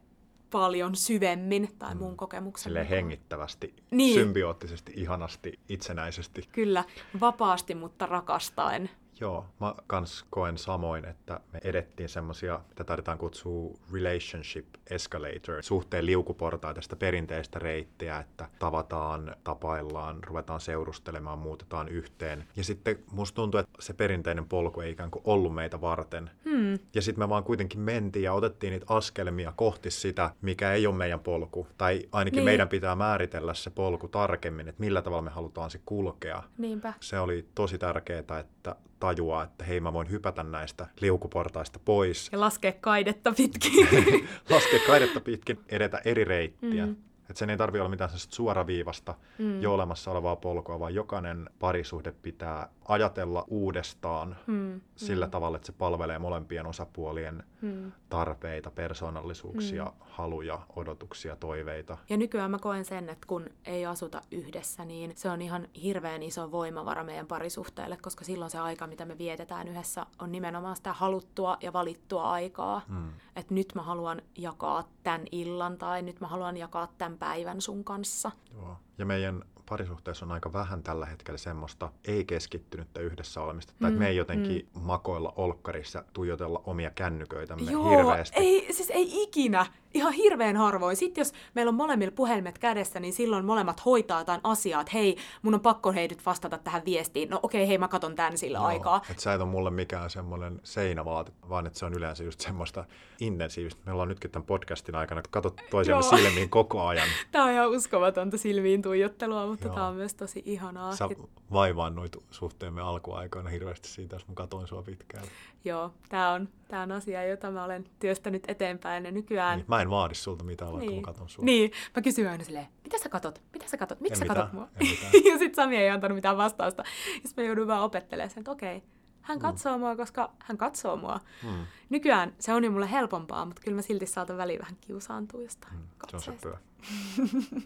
paljon syvemmin, tai mun mm. kokemuksen Silleen hengittävästi, niin. symbioottisesti, ihanasti, itsenäisesti. Kyllä, vapaasti, mutta rakastaen. Joo, mä kans koen samoin, että me edettiin semmosia, mitä taidetaan kutsua relationship escalator, suhteen liukuportaa tästä perinteistä reittiä, että tavataan, tapaillaan, ruvetaan seurustelemaan, muutetaan yhteen. Ja sitten musta tuntuu, että se perinteinen polku ei ikään kuin ollut meitä varten. Hmm. Ja sitten me vaan kuitenkin mentiin ja otettiin niitä askelmia kohti sitä, mikä ei ole meidän polku. Tai ainakin niin. meidän pitää määritellä se polku tarkemmin, että millä tavalla me halutaan se kulkea. Niinpä. Se oli tosi tärkeää, että tajuaa, että hei mä voin hypätä näistä liukuportaista pois. Ja laskea kaidetta pitkin. laskea kaidetta pitkin, edetä eri reittiä. Mm. Että sen ei tarvitse olla mitään sellaista suoraviivasta mm. jo olemassa olevaa polkua, vaan jokainen parisuhde pitää ajatella uudestaan mm. sillä mm. tavalla, että se palvelee molempien osapuolien mm. tarpeita, persoonallisuuksia, mm. haluja, odotuksia, toiveita. Ja nykyään mä koen sen, että kun ei asuta yhdessä, niin se on ihan hirveän iso voimavara meidän parisuhteelle, koska silloin se aika, mitä me vietetään yhdessä, on nimenomaan sitä haluttua ja valittua aikaa. Mm. Että nyt mä haluan jakaa tämän illan tai nyt mä haluan jakaa tämän päivän sun kanssa. Joo. Ja meidän parisuhteessa on aika vähän tällä hetkellä semmoista ei-keskittynyttä yhdessä olemista. Mm, tai että me ei jotenkin mm. makoilla olkkarissa, tuijotella omia kännyköitämme Joo, hirveästi. Ei, siis ei ikinä. Ihan hirveän harvoin. Sitten jos meillä on molemmilla puhelimet kädessä, niin silloin molemmat hoitaa jotain asiaa, että hei, mun on pakko hei nyt vastata tähän viestiin. No okei, okay, hei mä katon tän sillä Joo, aikaa. Että sä et ole mulle mikään semmoinen seinävaate, vaan että se on yleensä just semmoista intensiivistä. Meillä on nytkin tämän podcastin aikana, että katsot toisiamme silmiin koko ajan. Tämä on ihan uskomatonta silmiin tuijottelua, mutta tämä on myös tosi ihanaa. Sä vaivaannuit suhteemme alkuaikoina hirveästi siitä, jos mä katoin sua pitkään. Joo, tämä on, tää on asia, jota mä olen työstänyt eteenpäin ja nykyään... Niin, mä en vaadi sulta mitään, vaikka niin. mä katon sua. Niin, mä kysyn aina silleen, mitä sä katot? Mitä sä katot? Miksi sä katot mua? ja sit Sami ei antanut mitään vastausta. Ja mä joudun vaan opettelemaan sen, että okei, okay, hän mm. katsoo mm. mua, koska hän katsoo mua. Mm. Nykyään se on jo mulle helpompaa, mutta kyllä mä silti saatan väliin vähän kiusaantua jostain mm. Se on se pyö.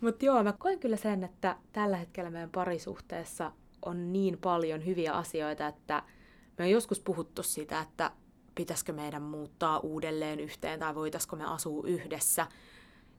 Mutta joo, mä koen kyllä sen, että tällä hetkellä meidän parisuhteessa on niin paljon hyviä asioita, että me on joskus puhuttu sitä, että pitäisikö meidän muuttaa uudelleen yhteen tai voitaisiko me asua yhdessä.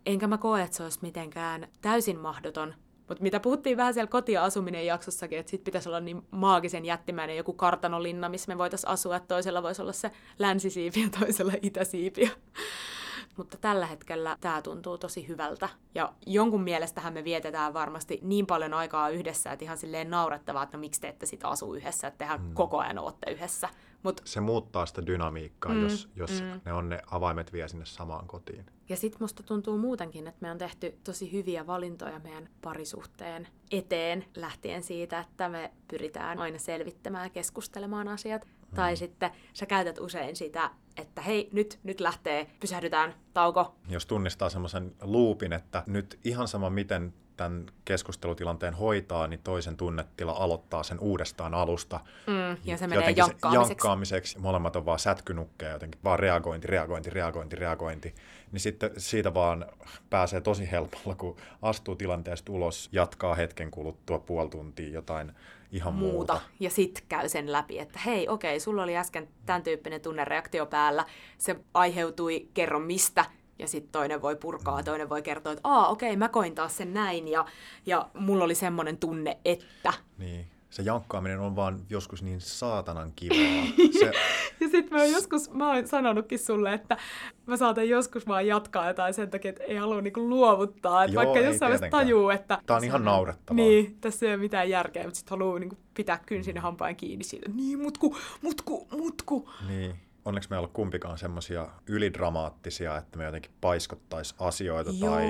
Enkä mä koe, että se olisi mitenkään täysin mahdoton. Mutta mitä puhuttiin vähän siellä kotiasuminen jaksossakin, että sit pitäisi olla niin maagisen jättimäinen joku kartanolinna, missä me voitaisiin asua, että toisella voisi olla se länsisiipi ja toisella itäsiipi mutta tällä hetkellä tämä tuntuu tosi hyvältä. Ja jonkun mielestähän me vietetään varmasti niin paljon aikaa yhdessä, että ihan silleen naurettavaa, että no miksi te ette sitä asu yhdessä, että tehän mm. koko ajan ootte yhdessä. Mut... Se muuttaa sitä dynamiikkaa, mm, jos, jos mm. ne on ne avaimet vie sinne samaan kotiin. Ja sitten musta tuntuu muutenkin, että me on tehty tosi hyviä valintoja meidän parisuhteen eteen, lähtien siitä, että me pyritään aina selvittämään ja keskustelemaan asiat. Mm. Tai sitten sä käytät usein sitä, että hei, nyt, nyt lähtee, pysähdytään, tauko. Jos tunnistaa semmoisen luupin, että nyt ihan sama miten tämän keskustelutilanteen hoitaa, niin toisen tunnetila aloittaa sen uudestaan alusta. Mm, ja se menee jankkaamiseksi. jankkaamiseksi. Molemmat on vaan sätkynukkeja, jotenkin vaan reagointi, reagointi, reagointi, reagointi. Niin sitten siitä vaan pääsee tosi helpolla, kun astuu tilanteesta ulos, jatkaa hetken kuluttua puoli tuntia jotain ihan muuta. muuta. Ja sit käy sen läpi, että hei, okei, sulla oli äsken tämän tyyppinen tunnereaktio päällä, se aiheutui, kerro mistä, ja sitten toinen voi purkaa, toinen voi kertoa, että aa, okei, mä koin taas sen näin, ja, ja mulla oli semmoinen tunne, että... Niin, se jankkaaminen on vaan joskus niin saatanan kivaa. Se... ja sitten mä oon joskus, mä oon sanonutkin sulle, että mä saatan joskus vaan jatkaa jotain sen takia, että ei halua niinku luovuttaa. Että Joo, vaikka jossain vaiheessa tajuu, että... Tää on ihan naurettavaa. Niin, tässä ei ole mitään järkeä, mutta sitten haluaa niinku pitää kynsin ja hampaan kiinni siitä. Niin, mutku, mutku, mutku. Niin onneksi me ei ollut kumpikaan semmoisia ylidramaattisia, että me jotenkin paiskottaisiin asioita Joo. tai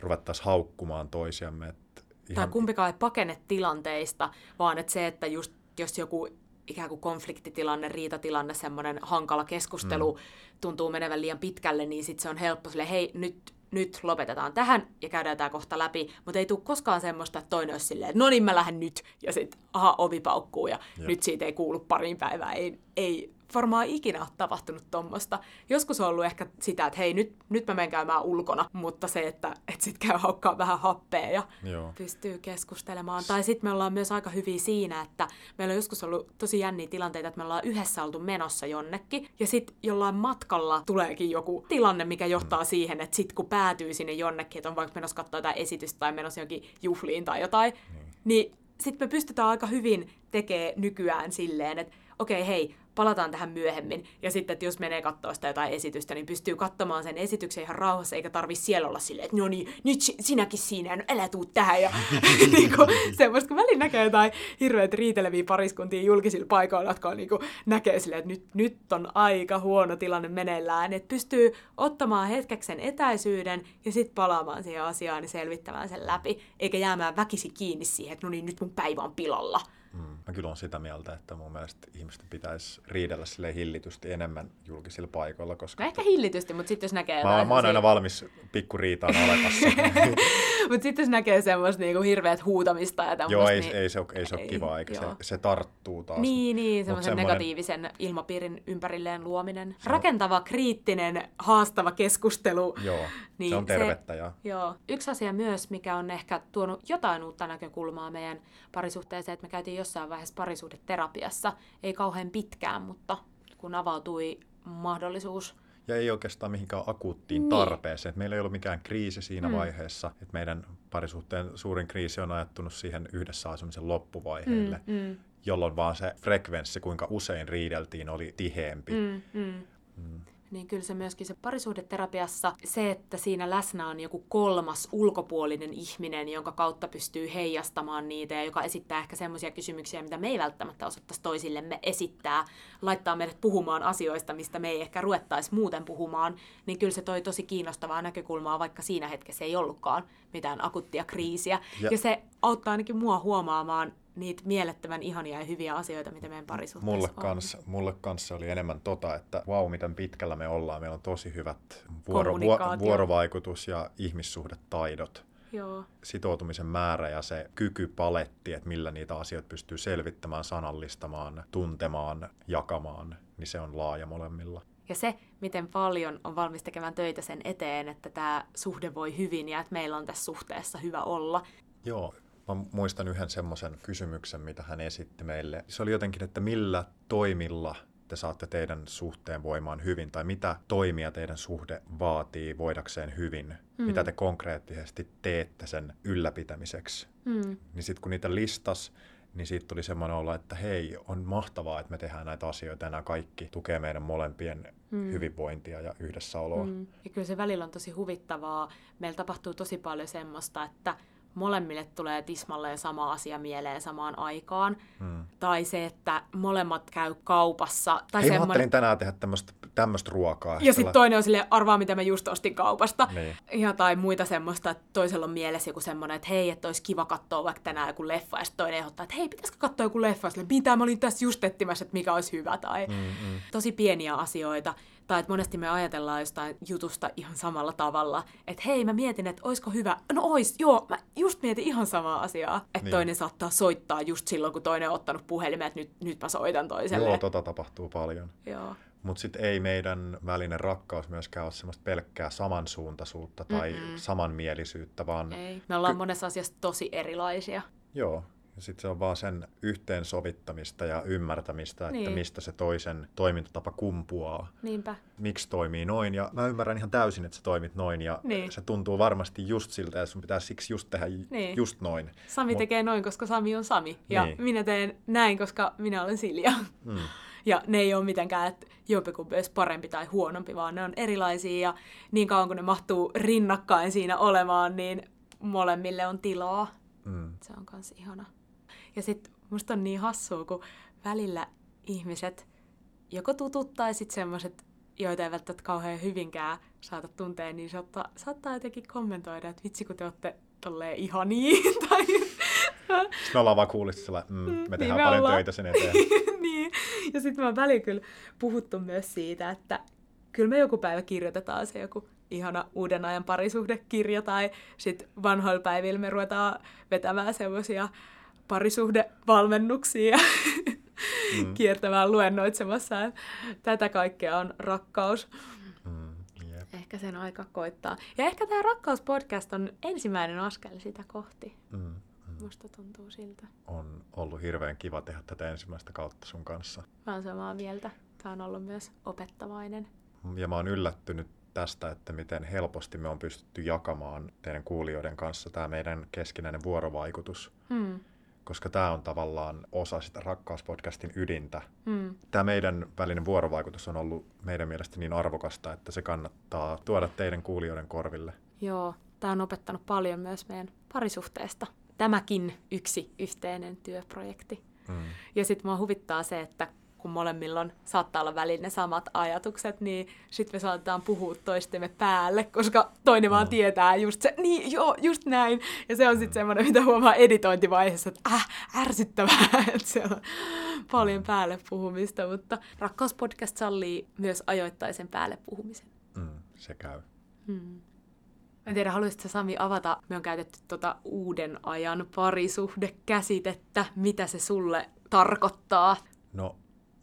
ruvettaisiin haukkumaan toisiamme. Että ihan... Tai kumpikaan ei pakene tilanteista, vaan että se, että just jos joku ikään kuin konfliktitilanne, riitatilanne, semmoinen hankala keskustelu mm. tuntuu menevän liian pitkälle, niin sitten se on helppo sille, hei, nyt, nyt lopetetaan tähän ja käydään tämä kohta läpi, mutta ei tule koskaan semmoista, että toinen olisi silleen, no niin mä lähden nyt, ja sitten aha, ovi paukkuu, ja Jep. nyt siitä ei kuulu pariin päivään, ei, ei varmaan ikinä ole tapahtunut tuommoista. Joskus on ollut ehkä sitä, että hei, nyt, nyt mä menen käymään ulkona, mutta se, että, että sit käy haukkaa vähän happea ja Joo. pystyy keskustelemaan. Tai sitten me ollaan myös aika hyviä siinä, että meillä on joskus ollut tosi jänniä tilanteita, että me ollaan yhdessä oltu menossa jonnekin, ja sitten jollain matkalla tuleekin joku tilanne, mikä johtaa mm. siihen, että sitten kun päätyy sinne jonnekin, että on vaikka menossa katsoa jotain esitystä tai menossa jonkin juhliin tai jotain, mm. niin sitten me pystytään aika hyvin tekemään nykyään silleen, että okei, okay, hei, palataan tähän myöhemmin. Ja sitten, että jos menee katsoa sitä jotain esitystä, niin pystyy katsomaan sen esityksen ihan rauhassa, eikä tarvi siellä olla silleen, että no niin, nyt sinäkin siinä, no älä tuu tähän. Ja niin kuin, semmoista, kun välillä näkee jotain hirveät riiteleviä pariskuntia julkisilla paikoilla, jotka on, niin kuin, näkee silleen, että nyt, nyt on aika huono tilanne meneillään. Että pystyy ottamaan hetkeksen etäisyyden ja sitten palaamaan siihen asiaan ja selvittämään sen läpi, eikä jäämään väkisi kiinni siihen, että no niin, nyt mun päivä on pilalla. Mm. Mä kyllä on sitä mieltä, että mun mielestä ihmisten pitäisi riidellä sille hillitysti enemmän julkisilla paikoilla. Koska no ehkä hillitysti, mutta sitten jos näkee Mä, mä oon aina valmis pikku riitaan alekassa. mutta sitten jos näkee semmoista niinku hirveät huutamista ja tämmöistä... Joo, ei, niin... ei, se ole, ei se ole ei, kiva, eikä se, se tarttuu taas. Niin, niin semmoisen semmoinen... negatiivisen ilmapiirin ympärilleen luominen. Se Rakentava, kriittinen, haastava keskustelu. Joo, niin se on tervettä. Se, ja... Joo. Yksi asia myös, mikä on ehkä tuonut jotain uutta näkökulmaa meidän parisuhteeseen, että me käytiin jossain vaiheessa parisuhdeterapiassa, ei kauhean pitkään, mutta kun avautui mahdollisuus ja ei oikeastaan mihinkään akuuttiin niin. tarpeeseen. Meillä ei ollut mikään kriisi siinä mm. vaiheessa, että meidän parisuhteen suurin kriisi on ajattunut siihen yhdessä asumisen loppuvaiheelle, mm, mm. jolloin vaan se frekvenssi, kuinka usein riideltiin, oli tiheempi. Mm, mm. Mm niin kyllä se myöskin se parisuhdeterapiassa, se, että siinä läsnä on joku kolmas ulkopuolinen ihminen, jonka kautta pystyy heijastamaan niitä ja joka esittää ehkä semmoisia kysymyksiä, mitä me ei välttämättä osattaisi toisillemme esittää, laittaa meidät puhumaan asioista, mistä me ei ehkä ruettaisi muuten puhumaan, niin kyllä se toi tosi kiinnostavaa näkökulmaa, vaikka siinä hetkessä ei ollutkaan mitään akuttia kriisiä. Ja, ja se auttaa ainakin mua huomaamaan niitä mielettömän ihania ja hyviä asioita, mitä meidän parisuhteessa mulle on. Kans, mulle kanssa oli enemmän tota, että vau, wow, miten pitkällä me ollaan. Meillä on tosi hyvät vuoro, vuorovaikutus- ja ihmissuhdetaidot. Joo. Sitoutumisen määrä ja se kykypaletti, että millä niitä asioita pystyy selvittämään, sanallistamaan, tuntemaan, jakamaan, niin se on laaja molemmilla. Ja se, miten paljon on valmis tekemään töitä sen eteen, että tämä suhde voi hyvin ja että meillä on tässä suhteessa hyvä olla. Joo, Mä muistan yhden semmoisen kysymyksen, mitä hän esitti meille. Se oli jotenkin, että millä toimilla te saatte teidän suhteen voimaan hyvin, tai mitä toimia teidän suhde vaatii voidakseen hyvin, mm. mitä te konkreettisesti teette sen ylläpitämiseksi. Mm. Niin sitten kun niitä listas, niin siitä tuli semmoinen olla, että hei, on mahtavaa, että me tehdään näitä asioita ja nämä kaikki tukee meidän molempien mm. hyvinvointia ja yhdessäoloa. Mm. Ja kyllä se välillä on tosi huvittavaa. Meillä tapahtuu tosi paljon semmoista, että molemmille tulee tismalleen sama asia mieleen samaan aikaan. Hmm. Tai se, että molemmat käy kaupassa. Tai Hei, semmoinen... mä ajattelin tänään tehdä tämmöistä ruokaa. Ja sitten toinen on sille arvaa, mitä mä just ostin kaupasta. Niin. Ja tai muita semmoista, että toisella on mielessä joku semmoinen, että hei, että olisi kiva katsoa vaikka tänään joku leffa. Ja sitten toinen ehdottaa, että hei, pitäisikö katsoa joku leffa? Sille, mitä mä olin tässä just etsimässä, että mikä olisi hyvä. Tai mm, mm. tosi pieniä asioita. Tai että monesti me ajatellaan jostain jutusta ihan samalla tavalla, että hei, mä mietin, että oisko hyvä. No ois, joo, mä just mietin ihan samaa asiaa. Että niin. toinen saattaa soittaa just silloin, kun toinen on ottanut puhelimen, että nyt, nyt mä soitan toiselle. Joo, tota tapahtuu paljon. Joo. Mutta sitten ei meidän välinen rakkaus myöskään ole semmoista pelkkää samansuuntaisuutta tai Mm-mm. samanmielisyyttä, vaan... Ei, me ollaan ky- monessa asiassa tosi erilaisia. Joo, ja sitten se on vaan sen yhteensovittamista ja ymmärtämistä, että niin. mistä se toisen toimintatapa kumpuaa. Niinpä. Miksi toimii noin. Ja mä ymmärrän ihan täysin, että sä toimit noin. Ja niin. se tuntuu varmasti just siltä, että sun pitää siksi just tehdä niin. just noin. Sami Mut... tekee noin, koska Sami on Sami. Ja niin. minä teen näin, koska minä olen Silja. Mm. Ja ne ei ole mitenkään, että jompikumpi olisi parempi tai huonompi, vaan ne on erilaisia. Ja niin kauan kun ne mahtuu rinnakkain siinä olemaan, niin molemmille on tilaa. Mm. Se on myös ihana. Ja sitten musta on niin hassua, kun välillä ihmiset joko tutut tai sitten semmoiset, joita ei välttämättä kauhean hyvinkään saata tuntea, niin saattaa, saattaa jotenkin kommentoida, että vitsi kun te olette tolleen ihania. tai... Sitten me ollaan vaan kuullut sillä, mm, me niin tehdään niin me paljon ollaan... töitä sen eteen. niin, ja sitten mä välillä kyllä puhuttu myös siitä, että kyllä me joku päivä kirjoitetaan se joku ihana uuden ajan parisuhdekirja, tai sitten vanhoilla päivillä me ruvetaan vetämään semmoisia parisuhdevalmennuksia mm. kiertämään luennoitsemassa. Tätä kaikkea on rakkaus. Mm, yep. Ehkä sen aika koittaa. Ja ehkä tämä rakkauspodcast on ensimmäinen askel sitä kohti. Mm, mm. Musta tuntuu siltä. On ollut hirveän kiva tehdä tätä ensimmäistä kautta sun kanssa. Mä oon samaa mieltä. Tämä on ollut myös opettavainen. Ja mä oon yllättynyt tästä, että miten helposti me on pystytty jakamaan teidän kuulijoiden kanssa tämä meidän keskinäinen vuorovaikutus. Hmm koska tämä on tavallaan osa sitä rakkauspodcastin ydintä. Mm. Tämä meidän välinen vuorovaikutus on ollut meidän mielestä niin arvokasta, että se kannattaa tuoda teidän kuulijoiden korville. Joo, tämä on opettanut paljon myös meidän parisuhteesta. Tämäkin yksi yhteinen työprojekti. Mm. Ja sitten mua huvittaa se, että kun molemmilla on, saattaa olla välillä ne samat ajatukset, niin sitten me saatetaan puhua toistemme päälle, koska toinen vaan mm. tietää just se, niin joo, just näin. Ja se on sitten semmoinen, mitä huomaa editointivaiheessa, että äh, ärsyttävää, että siellä on paljon päälle puhumista, mutta Rakkauspodcast sallii myös ajoittaisen päälle puhumisen. Mm, se käy. Hmm. En tiedä, haluaisitko Sami avata, me on käytetty tuota uuden ajan parisuhdekäsitettä, mitä se sulle tarkoittaa? No,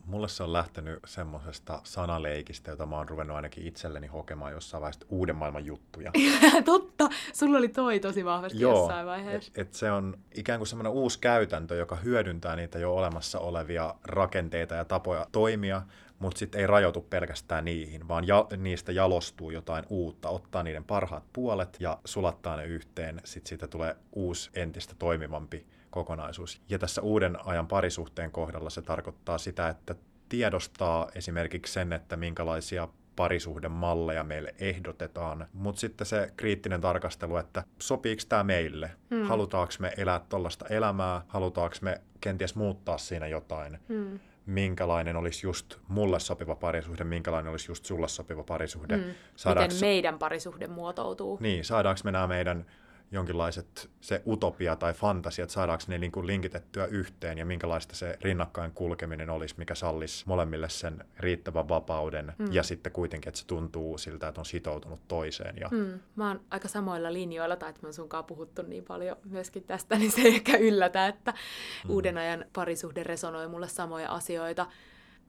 mulle se on lähtenyt semmoisesta sanaleikistä, jota mä oon ruvennut ainakin itselleni hokemaan jossain vaiheessa uuden maailman juttuja. Totta, sulla oli toi tosi vahvasti Joo, jossain vaiheessa. Et, et se on ikään kuin semmoinen uusi käytäntö, joka hyödyntää niitä jo olemassa olevia rakenteita ja tapoja toimia, mutta sitten ei rajoitu pelkästään niihin, vaan ja, niistä jalostuu jotain uutta, ottaa niiden parhaat puolet ja sulattaa ne yhteen. Sitten siitä tulee uusi, entistä toimivampi kokonaisuus. Ja tässä uuden ajan parisuhteen kohdalla se tarkoittaa sitä, että tiedostaa esimerkiksi sen, että minkälaisia parisuhdemalleja meille ehdotetaan, mutta sitten se kriittinen tarkastelu, että sopiiko tämä meille, hmm. halutaanko me elää tuollaista elämää, halutaanko me kenties muuttaa siinä jotain, hmm. minkälainen olisi just mulle sopiva parisuhde, minkälainen olisi just sulle sopiva parisuhde. Hmm. Saadaanko... Miten meidän parisuhde muotoutuu. Niin, saadaanko me nämä meidän jonkinlaiset se utopia tai fantasia, että saadaanko ne niin kuin linkitettyä yhteen ja minkälaista se rinnakkain kulkeminen olisi, mikä sallisi molemmille sen riittävän vapauden mm. ja sitten kuitenkin, että se tuntuu siltä, että on sitoutunut toiseen. Ja... Mm. Mä oon aika samoilla linjoilla, tai että mä oon sunkaan puhuttu niin paljon myöskin tästä, niin se ei ehkä yllätä, että mm. uuden ajan parisuhde resonoi mulle samoja asioita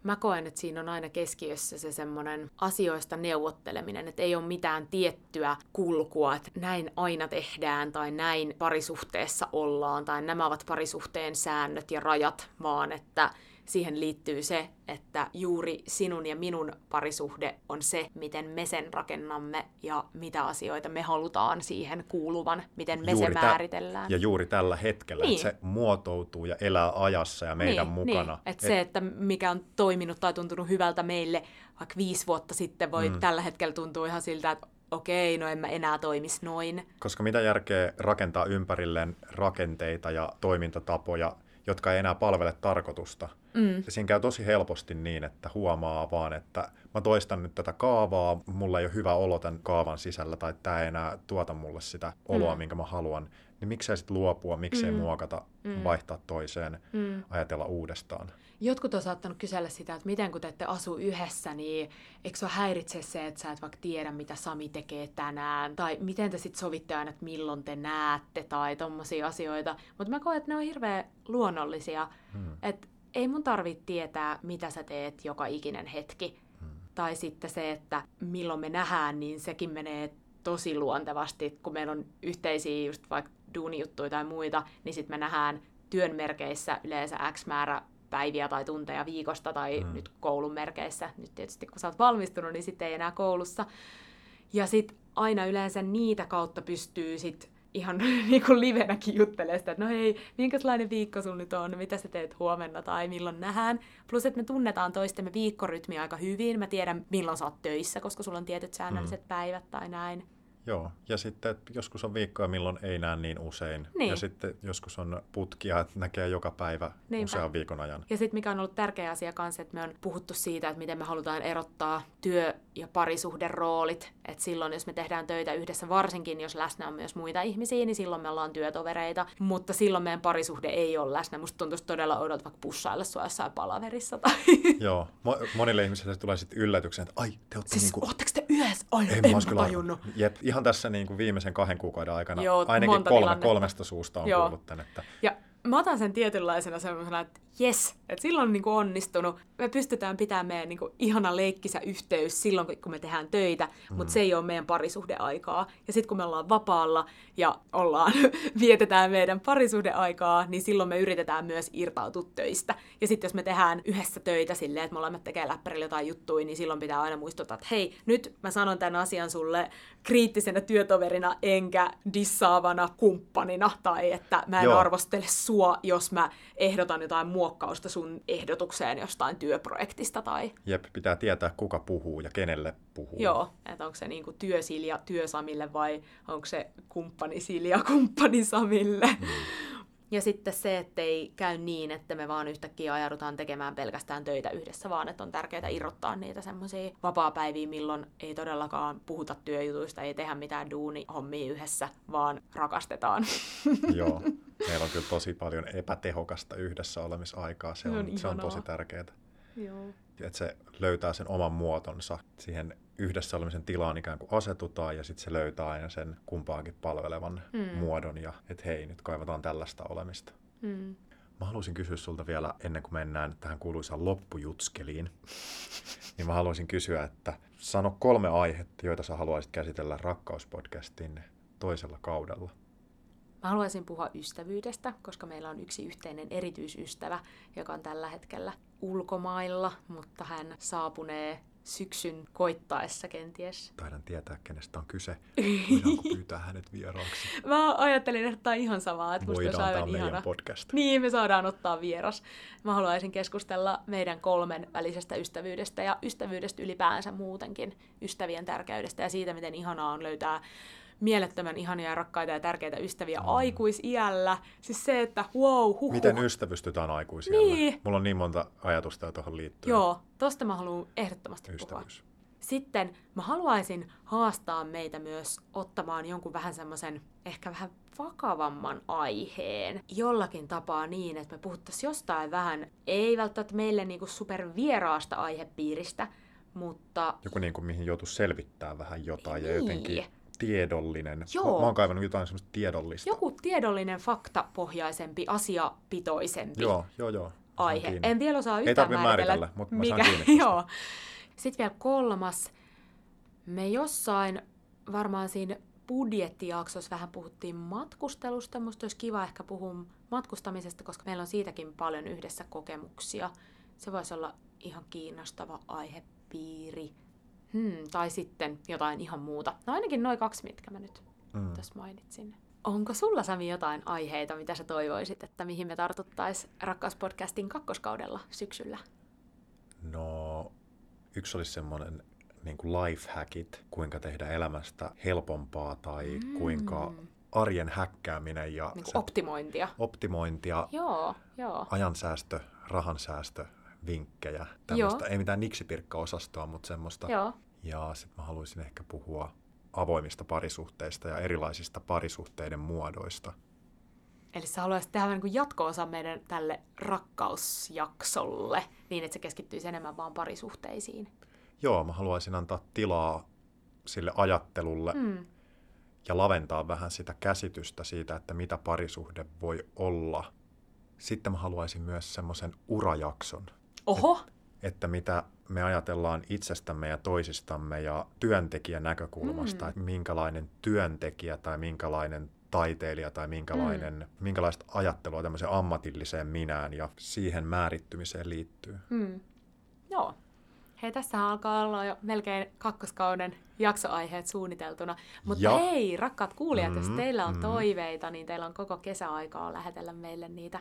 mä koen, että siinä on aina keskiössä se semmoinen asioista neuvotteleminen, että ei ole mitään tiettyä kulkua, että näin aina tehdään tai näin parisuhteessa ollaan tai nämä ovat parisuhteen säännöt ja rajat, vaan että siihen liittyy se, että juuri sinun ja minun parisuhde on se, miten me sen rakennamme ja mitä asioita me halutaan siihen kuuluvan, miten me juuri se määritellään. ja juuri tällä hetkellä, niin. että se muotoutuu ja elää ajassa ja meidän niin, mukana. Niin. Että Et... se, että mikä on toiminut tai tuntunut hyvältä meille vaikka viisi vuotta sitten, voi mm. tällä hetkellä tuntua ihan siltä, että okei, no en mä enää toimisi noin. Koska mitä järkeä rakentaa ympärilleen rakenteita ja toimintatapoja, jotka ei enää palvele tarkoitusta. Mm. Siinä käy tosi helposti niin, että huomaa vaan, että mä toistan nyt tätä kaavaa, mulla ei ole hyvä olo tämän kaavan sisällä, tai tämä ei enää tuota mulle sitä oloa, mm. minkä mä haluan, niin miksei sitten luopua, miksei mm. muokata, mm. vaihtaa toiseen, mm. ajatella uudestaan. Jotkut on saattanut kysellä sitä, että miten kun te ette asu yhdessä, niin eikö se häiritse se, että sä et vaikka tiedä, mitä Sami tekee tänään, tai miten te sitten sovitte aina, että milloin te näette, tai tommosia asioita. Mutta mä koen, että ne on hirveän luonnollisia, hmm. että ei mun tarvitse tietää, mitä sä teet joka ikinen hetki. Hmm. Tai sitten se, että milloin me nähdään, niin sekin menee tosi luontevasti, kun meillä on yhteisiä just vaikka duunijuttuja tai muita, niin sitten me nähdään työn merkeissä yleensä X määrä päiviä tai tunteja viikosta tai mm. nyt koulun merkeissä. Nyt tietysti kun sä oot valmistunut, niin sitten ei enää koulussa. Ja sitten aina yleensä niitä kautta pystyy sit ihan niin kuin livenäkin juttelemaan sitä, että no hei, minkälainen viikko sun nyt on, mitä sä teet huomenna tai milloin nähdään. Plus, että me tunnetaan toistemme viikkorytmi aika hyvin. Mä tiedän, milloin sä oot töissä, koska sulla on tietyt säännölliset mm. päivät tai näin. Joo, ja sitten että joskus on viikkoja, milloin ei näe niin usein. Niin. Ja sitten joskus on putkia, että näkee joka päivä Niinpä. usean viikon ajan. Ja sitten mikä on ollut tärkeä asia kanssa, että me on puhuttu siitä, että miten me halutaan erottaa työ- ja parisuhderoolit. Että silloin, jos me tehdään töitä yhdessä, varsinkin jos läsnä on myös muita ihmisiä, niin silloin me ollaan työtovereita. Mutta silloin meidän parisuhde ei ole läsnä. Musta tuntuisi todella oudolta vaikka pussailla sua jossain palaverissa. Tai... Joo, Mo- monille ihmisille se tulee sitten yllätyksen, että ai, te olette siis, niinku... te yhdessä? Ai, en, en mä tajunnut. Jep, ihan tässä niin kuin viimeisen kahden kuukauden aikana Joo, ainakin kolme, kolmesta suusta on Joo. kuullut tän. Että... Ja mä otan sen tietynlaisena semmoisena, että yes, että silloin on niin onnistunut. Me pystytään pitämään meidän niin ihana leikkisä yhteys silloin, kun me tehdään töitä, mm. mutta se ei ole meidän parisuhdeaikaa. Ja sitten kun me ollaan vapaalla ja ollaan, vietetään meidän parisuhdeaikaa, niin silloin me yritetään myös irtautua töistä. Ja sitten jos me tehdään yhdessä töitä silleen, että molemmat tekee läppärillä jotain juttuja, niin silloin pitää aina muistuttaa, että hei, nyt mä sanon tämän asian sulle kriittisenä työtoverina enkä dissaavana kumppanina, tai että mä en Joo. arvostele sua, jos mä ehdotan jotain mua muokkausta sun ehdotukseen jostain työprojektista tai... Jep, pitää tietää kuka puhuu ja kenelle puhuu. Joo, että onko se niinku työsilja työsamille vai onko se kumppani Silja kumppani Samille. Mm. Ja sitten se, ettei käy niin, että me vaan yhtäkkiä ajaudutaan tekemään pelkästään töitä yhdessä, vaan että on tärkeää irrottaa niitä semmoisia vapaa-päiviä, milloin ei todellakaan puhuta työjutuista, ei tehdä mitään duuni-hommia yhdessä, vaan rakastetaan. Joo, meillä on kyllä tosi paljon epätehokasta yhdessä olemisaikaa, se on, on, se on tosi tärkeää. Joo. Että se löytää sen oman muotonsa siihen yhdessä olemisen tilaan ikään kuin asetutaan ja sitten se löytää aina sen kumpaakin palvelevan mm. muodon ja että hei, nyt kaivataan tällaista olemista. Mm. Mä haluaisin kysyä sulta vielä ennen kuin mennään tähän kuuluisaan loppujutskeliin, niin mä haluaisin kysyä, että sano kolme aihetta, joita sä haluaisit käsitellä rakkauspodcastin toisella kaudella. Mä haluaisin puhua ystävyydestä, koska meillä on yksi yhteinen erityisystävä, joka on tällä hetkellä ulkomailla, mutta hän saapunee syksyn koittaessa kenties. Taidan tietää, kenestä on kyse. Voidaanko pyytää hänet vieraaksi? Mä ajattelin, että tämä on ihan samaa. Että Voidaan musta aivan ihana. podcast. Niin, me saadaan ottaa vieras. Mä haluaisin keskustella meidän kolmen välisestä ystävyydestä ja ystävyydestä ylipäänsä muutenkin, ystävien tärkeydestä ja siitä, miten ihanaa on löytää mielettömän ihania ja rakkaita ja tärkeitä ystäviä mm. aikuisiällä. Siis se, että wow, huh, Miten ystävystytään aikuisiällä? Niin. Mulla on niin monta ajatusta tuohon liittyen. Joo, tosta mä haluan ehdottomasti Ystävyys. puhua. Sitten mä haluaisin haastaa meitä myös ottamaan jonkun vähän semmoisen ehkä vähän vakavamman aiheen jollakin tapaa niin, että me puhuttaisiin jostain vähän, ei välttämättä meille niinku supervieraasta aihepiiristä, mutta... Joku niin kuin, mihin joutuu selvittää vähän jotain niin. ja jotenkin tiedollinen. Joo. Mä oon kaivannut jotain semmoista tiedollista. Joku tiedollinen, faktapohjaisempi, asiapitoisempi joo, joo, joo. aihe. En vielä osaa yhtään Ei tarvitse määritellä, mutta mä mikä... saan joo. Sitten vielä kolmas. Me jossain varmaan siinä budjettijaksossa vähän puhuttiin matkustelusta. Musta olisi kiva ehkä puhua matkustamisesta, koska meillä on siitäkin paljon yhdessä kokemuksia. Se voisi olla ihan kiinnostava aihepiiri. Hmm, tai sitten jotain ihan muuta. No ainakin noin kaksi, mitkä mä nyt mm. tässä mainitsin. Onko sulla Sami jotain aiheita, mitä sä toivoisit, että mihin me tartuttaisiin Rakkauspodcastin kakkoskaudella syksyllä? No, yksi olisi semmoinen niin kuin lifehackit, kuinka tehdä elämästä helpompaa tai mm. kuinka arjen häkkääminen ja niin optimointia. optimointia, joo, joo. ajansäästö, rahansäästö, vinkkejä. Tämmöistä, ei mitään niksipirkka-osastoa, mutta semmoista. Joo. Ja sitten mä haluaisin ehkä puhua avoimista parisuhteista ja erilaisista parisuhteiden muodoista. Eli sä haluaisit tehdä niin jatko-osa meidän tälle rakkausjaksolle, niin että se keskittyisi enemmän vaan parisuhteisiin. Joo, mä haluaisin antaa tilaa sille ajattelulle mm. ja laventaa vähän sitä käsitystä siitä, että mitä parisuhde voi olla. Sitten mä haluaisin myös semmoisen urajakson. Oho! Et, että mitä me ajatellaan itsestämme ja toisistamme ja työntekijän näkökulmasta, mm. että minkälainen työntekijä tai minkälainen taiteilija tai minkälainen, mm. minkälaista ajattelua tämmöiseen ammatilliseen minään ja siihen määrittymiseen liittyy. Mm. Joo. Hei, tässä alkaa olla jo melkein kakkoskauden jaksoaiheet suunniteltuna. Mutta ja. hei, rakkaat kuulijat, mm, jos teillä on mm. toiveita, niin teillä on koko kesäaikaa lähetellä meille niitä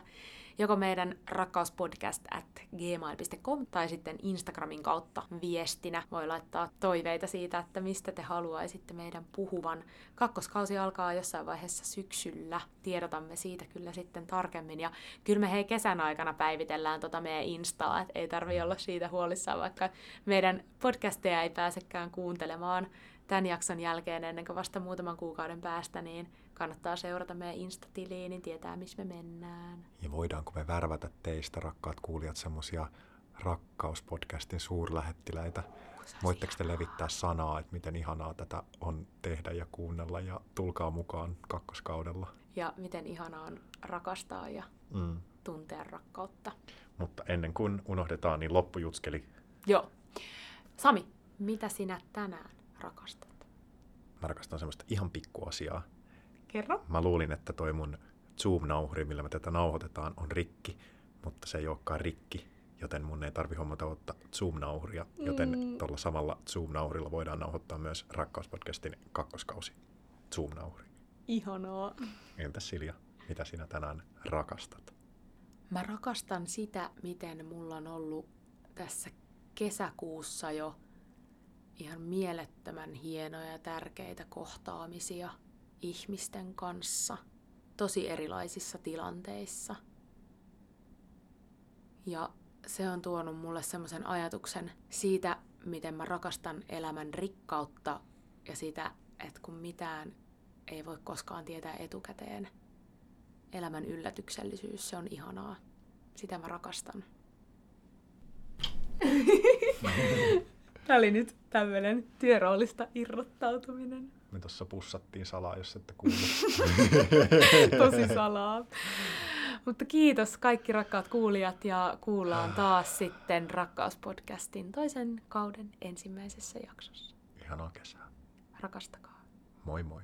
joko meidän rakkauspodcast at gmail.com tai sitten Instagramin kautta viestinä. Voi laittaa toiveita siitä, että mistä te haluaisitte meidän puhuvan. Kakkoskausi alkaa jossain vaiheessa syksyllä. Tiedotamme siitä kyllä sitten tarkemmin. Ja kyllä me hei kesän aikana päivitellään tota meidän Instaa, että ei tarvi olla siitä huolissaan, vaikka meidän podcasteja ei pääsekään kuuntelemaan tämän jakson jälkeen ennen kuin vasta muutaman kuukauden päästä, niin kannattaa seurata meidän Insta-tiliin, niin tietää, missä me mennään. Ja voidaanko me värvätä teistä, rakkaat kuulijat, semmoisia rakkauspodcastin suurlähettiläitä? Voitteko te levittää sanaa, että miten ihanaa tätä on tehdä ja kuunnella ja tulkaa mukaan kakkoskaudella? Ja miten ihanaa on rakastaa ja mm. tuntea rakkautta. Mutta ennen kuin unohdetaan, niin loppujutskeli. Joo. Sami, mitä sinä tänään rakastat? Mä rakastan semmoista ihan pikkuasiaa, Kerro. Mä luulin, että toi mun Zoom-nauhuri, millä me tätä nauhoitetaan, on rikki, mutta se ei olekaan rikki, joten mun ei tarvi hommata ottaa Zoom-nauhuria, joten mm. tuolla samalla Zoom-nauhurilla voidaan nauhoittaa myös Rakkauspodcastin kakkoskausi Zoom-nauhuri. Ihanaa. Entäs Silja, mitä sinä tänään rakastat? Mä rakastan sitä, miten mulla on ollut tässä kesäkuussa jo ihan mielettömän hienoja ja tärkeitä kohtaamisia – ihmisten kanssa. tosi erilaisissa tilanteissa. Ja se on tuonut mulle semmoisen ajatuksen siitä, miten mä rakastan elämän rikkautta ja sitä, että kun mitään ei voi koskaan tietää etukäteen. Elämän yllätyksellisyys, se on ihanaa. Sitä mä rakastan. Tämä oli nyt tämmöinen työroolista irrottautuminen. Me tuossa pussattiin salaa, jos ette kuullut. Tosi salaa. Mutta kiitos kaikki rakkaat kuulijat ja kuullaan taas sitten Rakkauspodcastin toisen kauden ensimmäisessä jaksossa. Ihanaa kesää. Rakastakaa. Moi moi.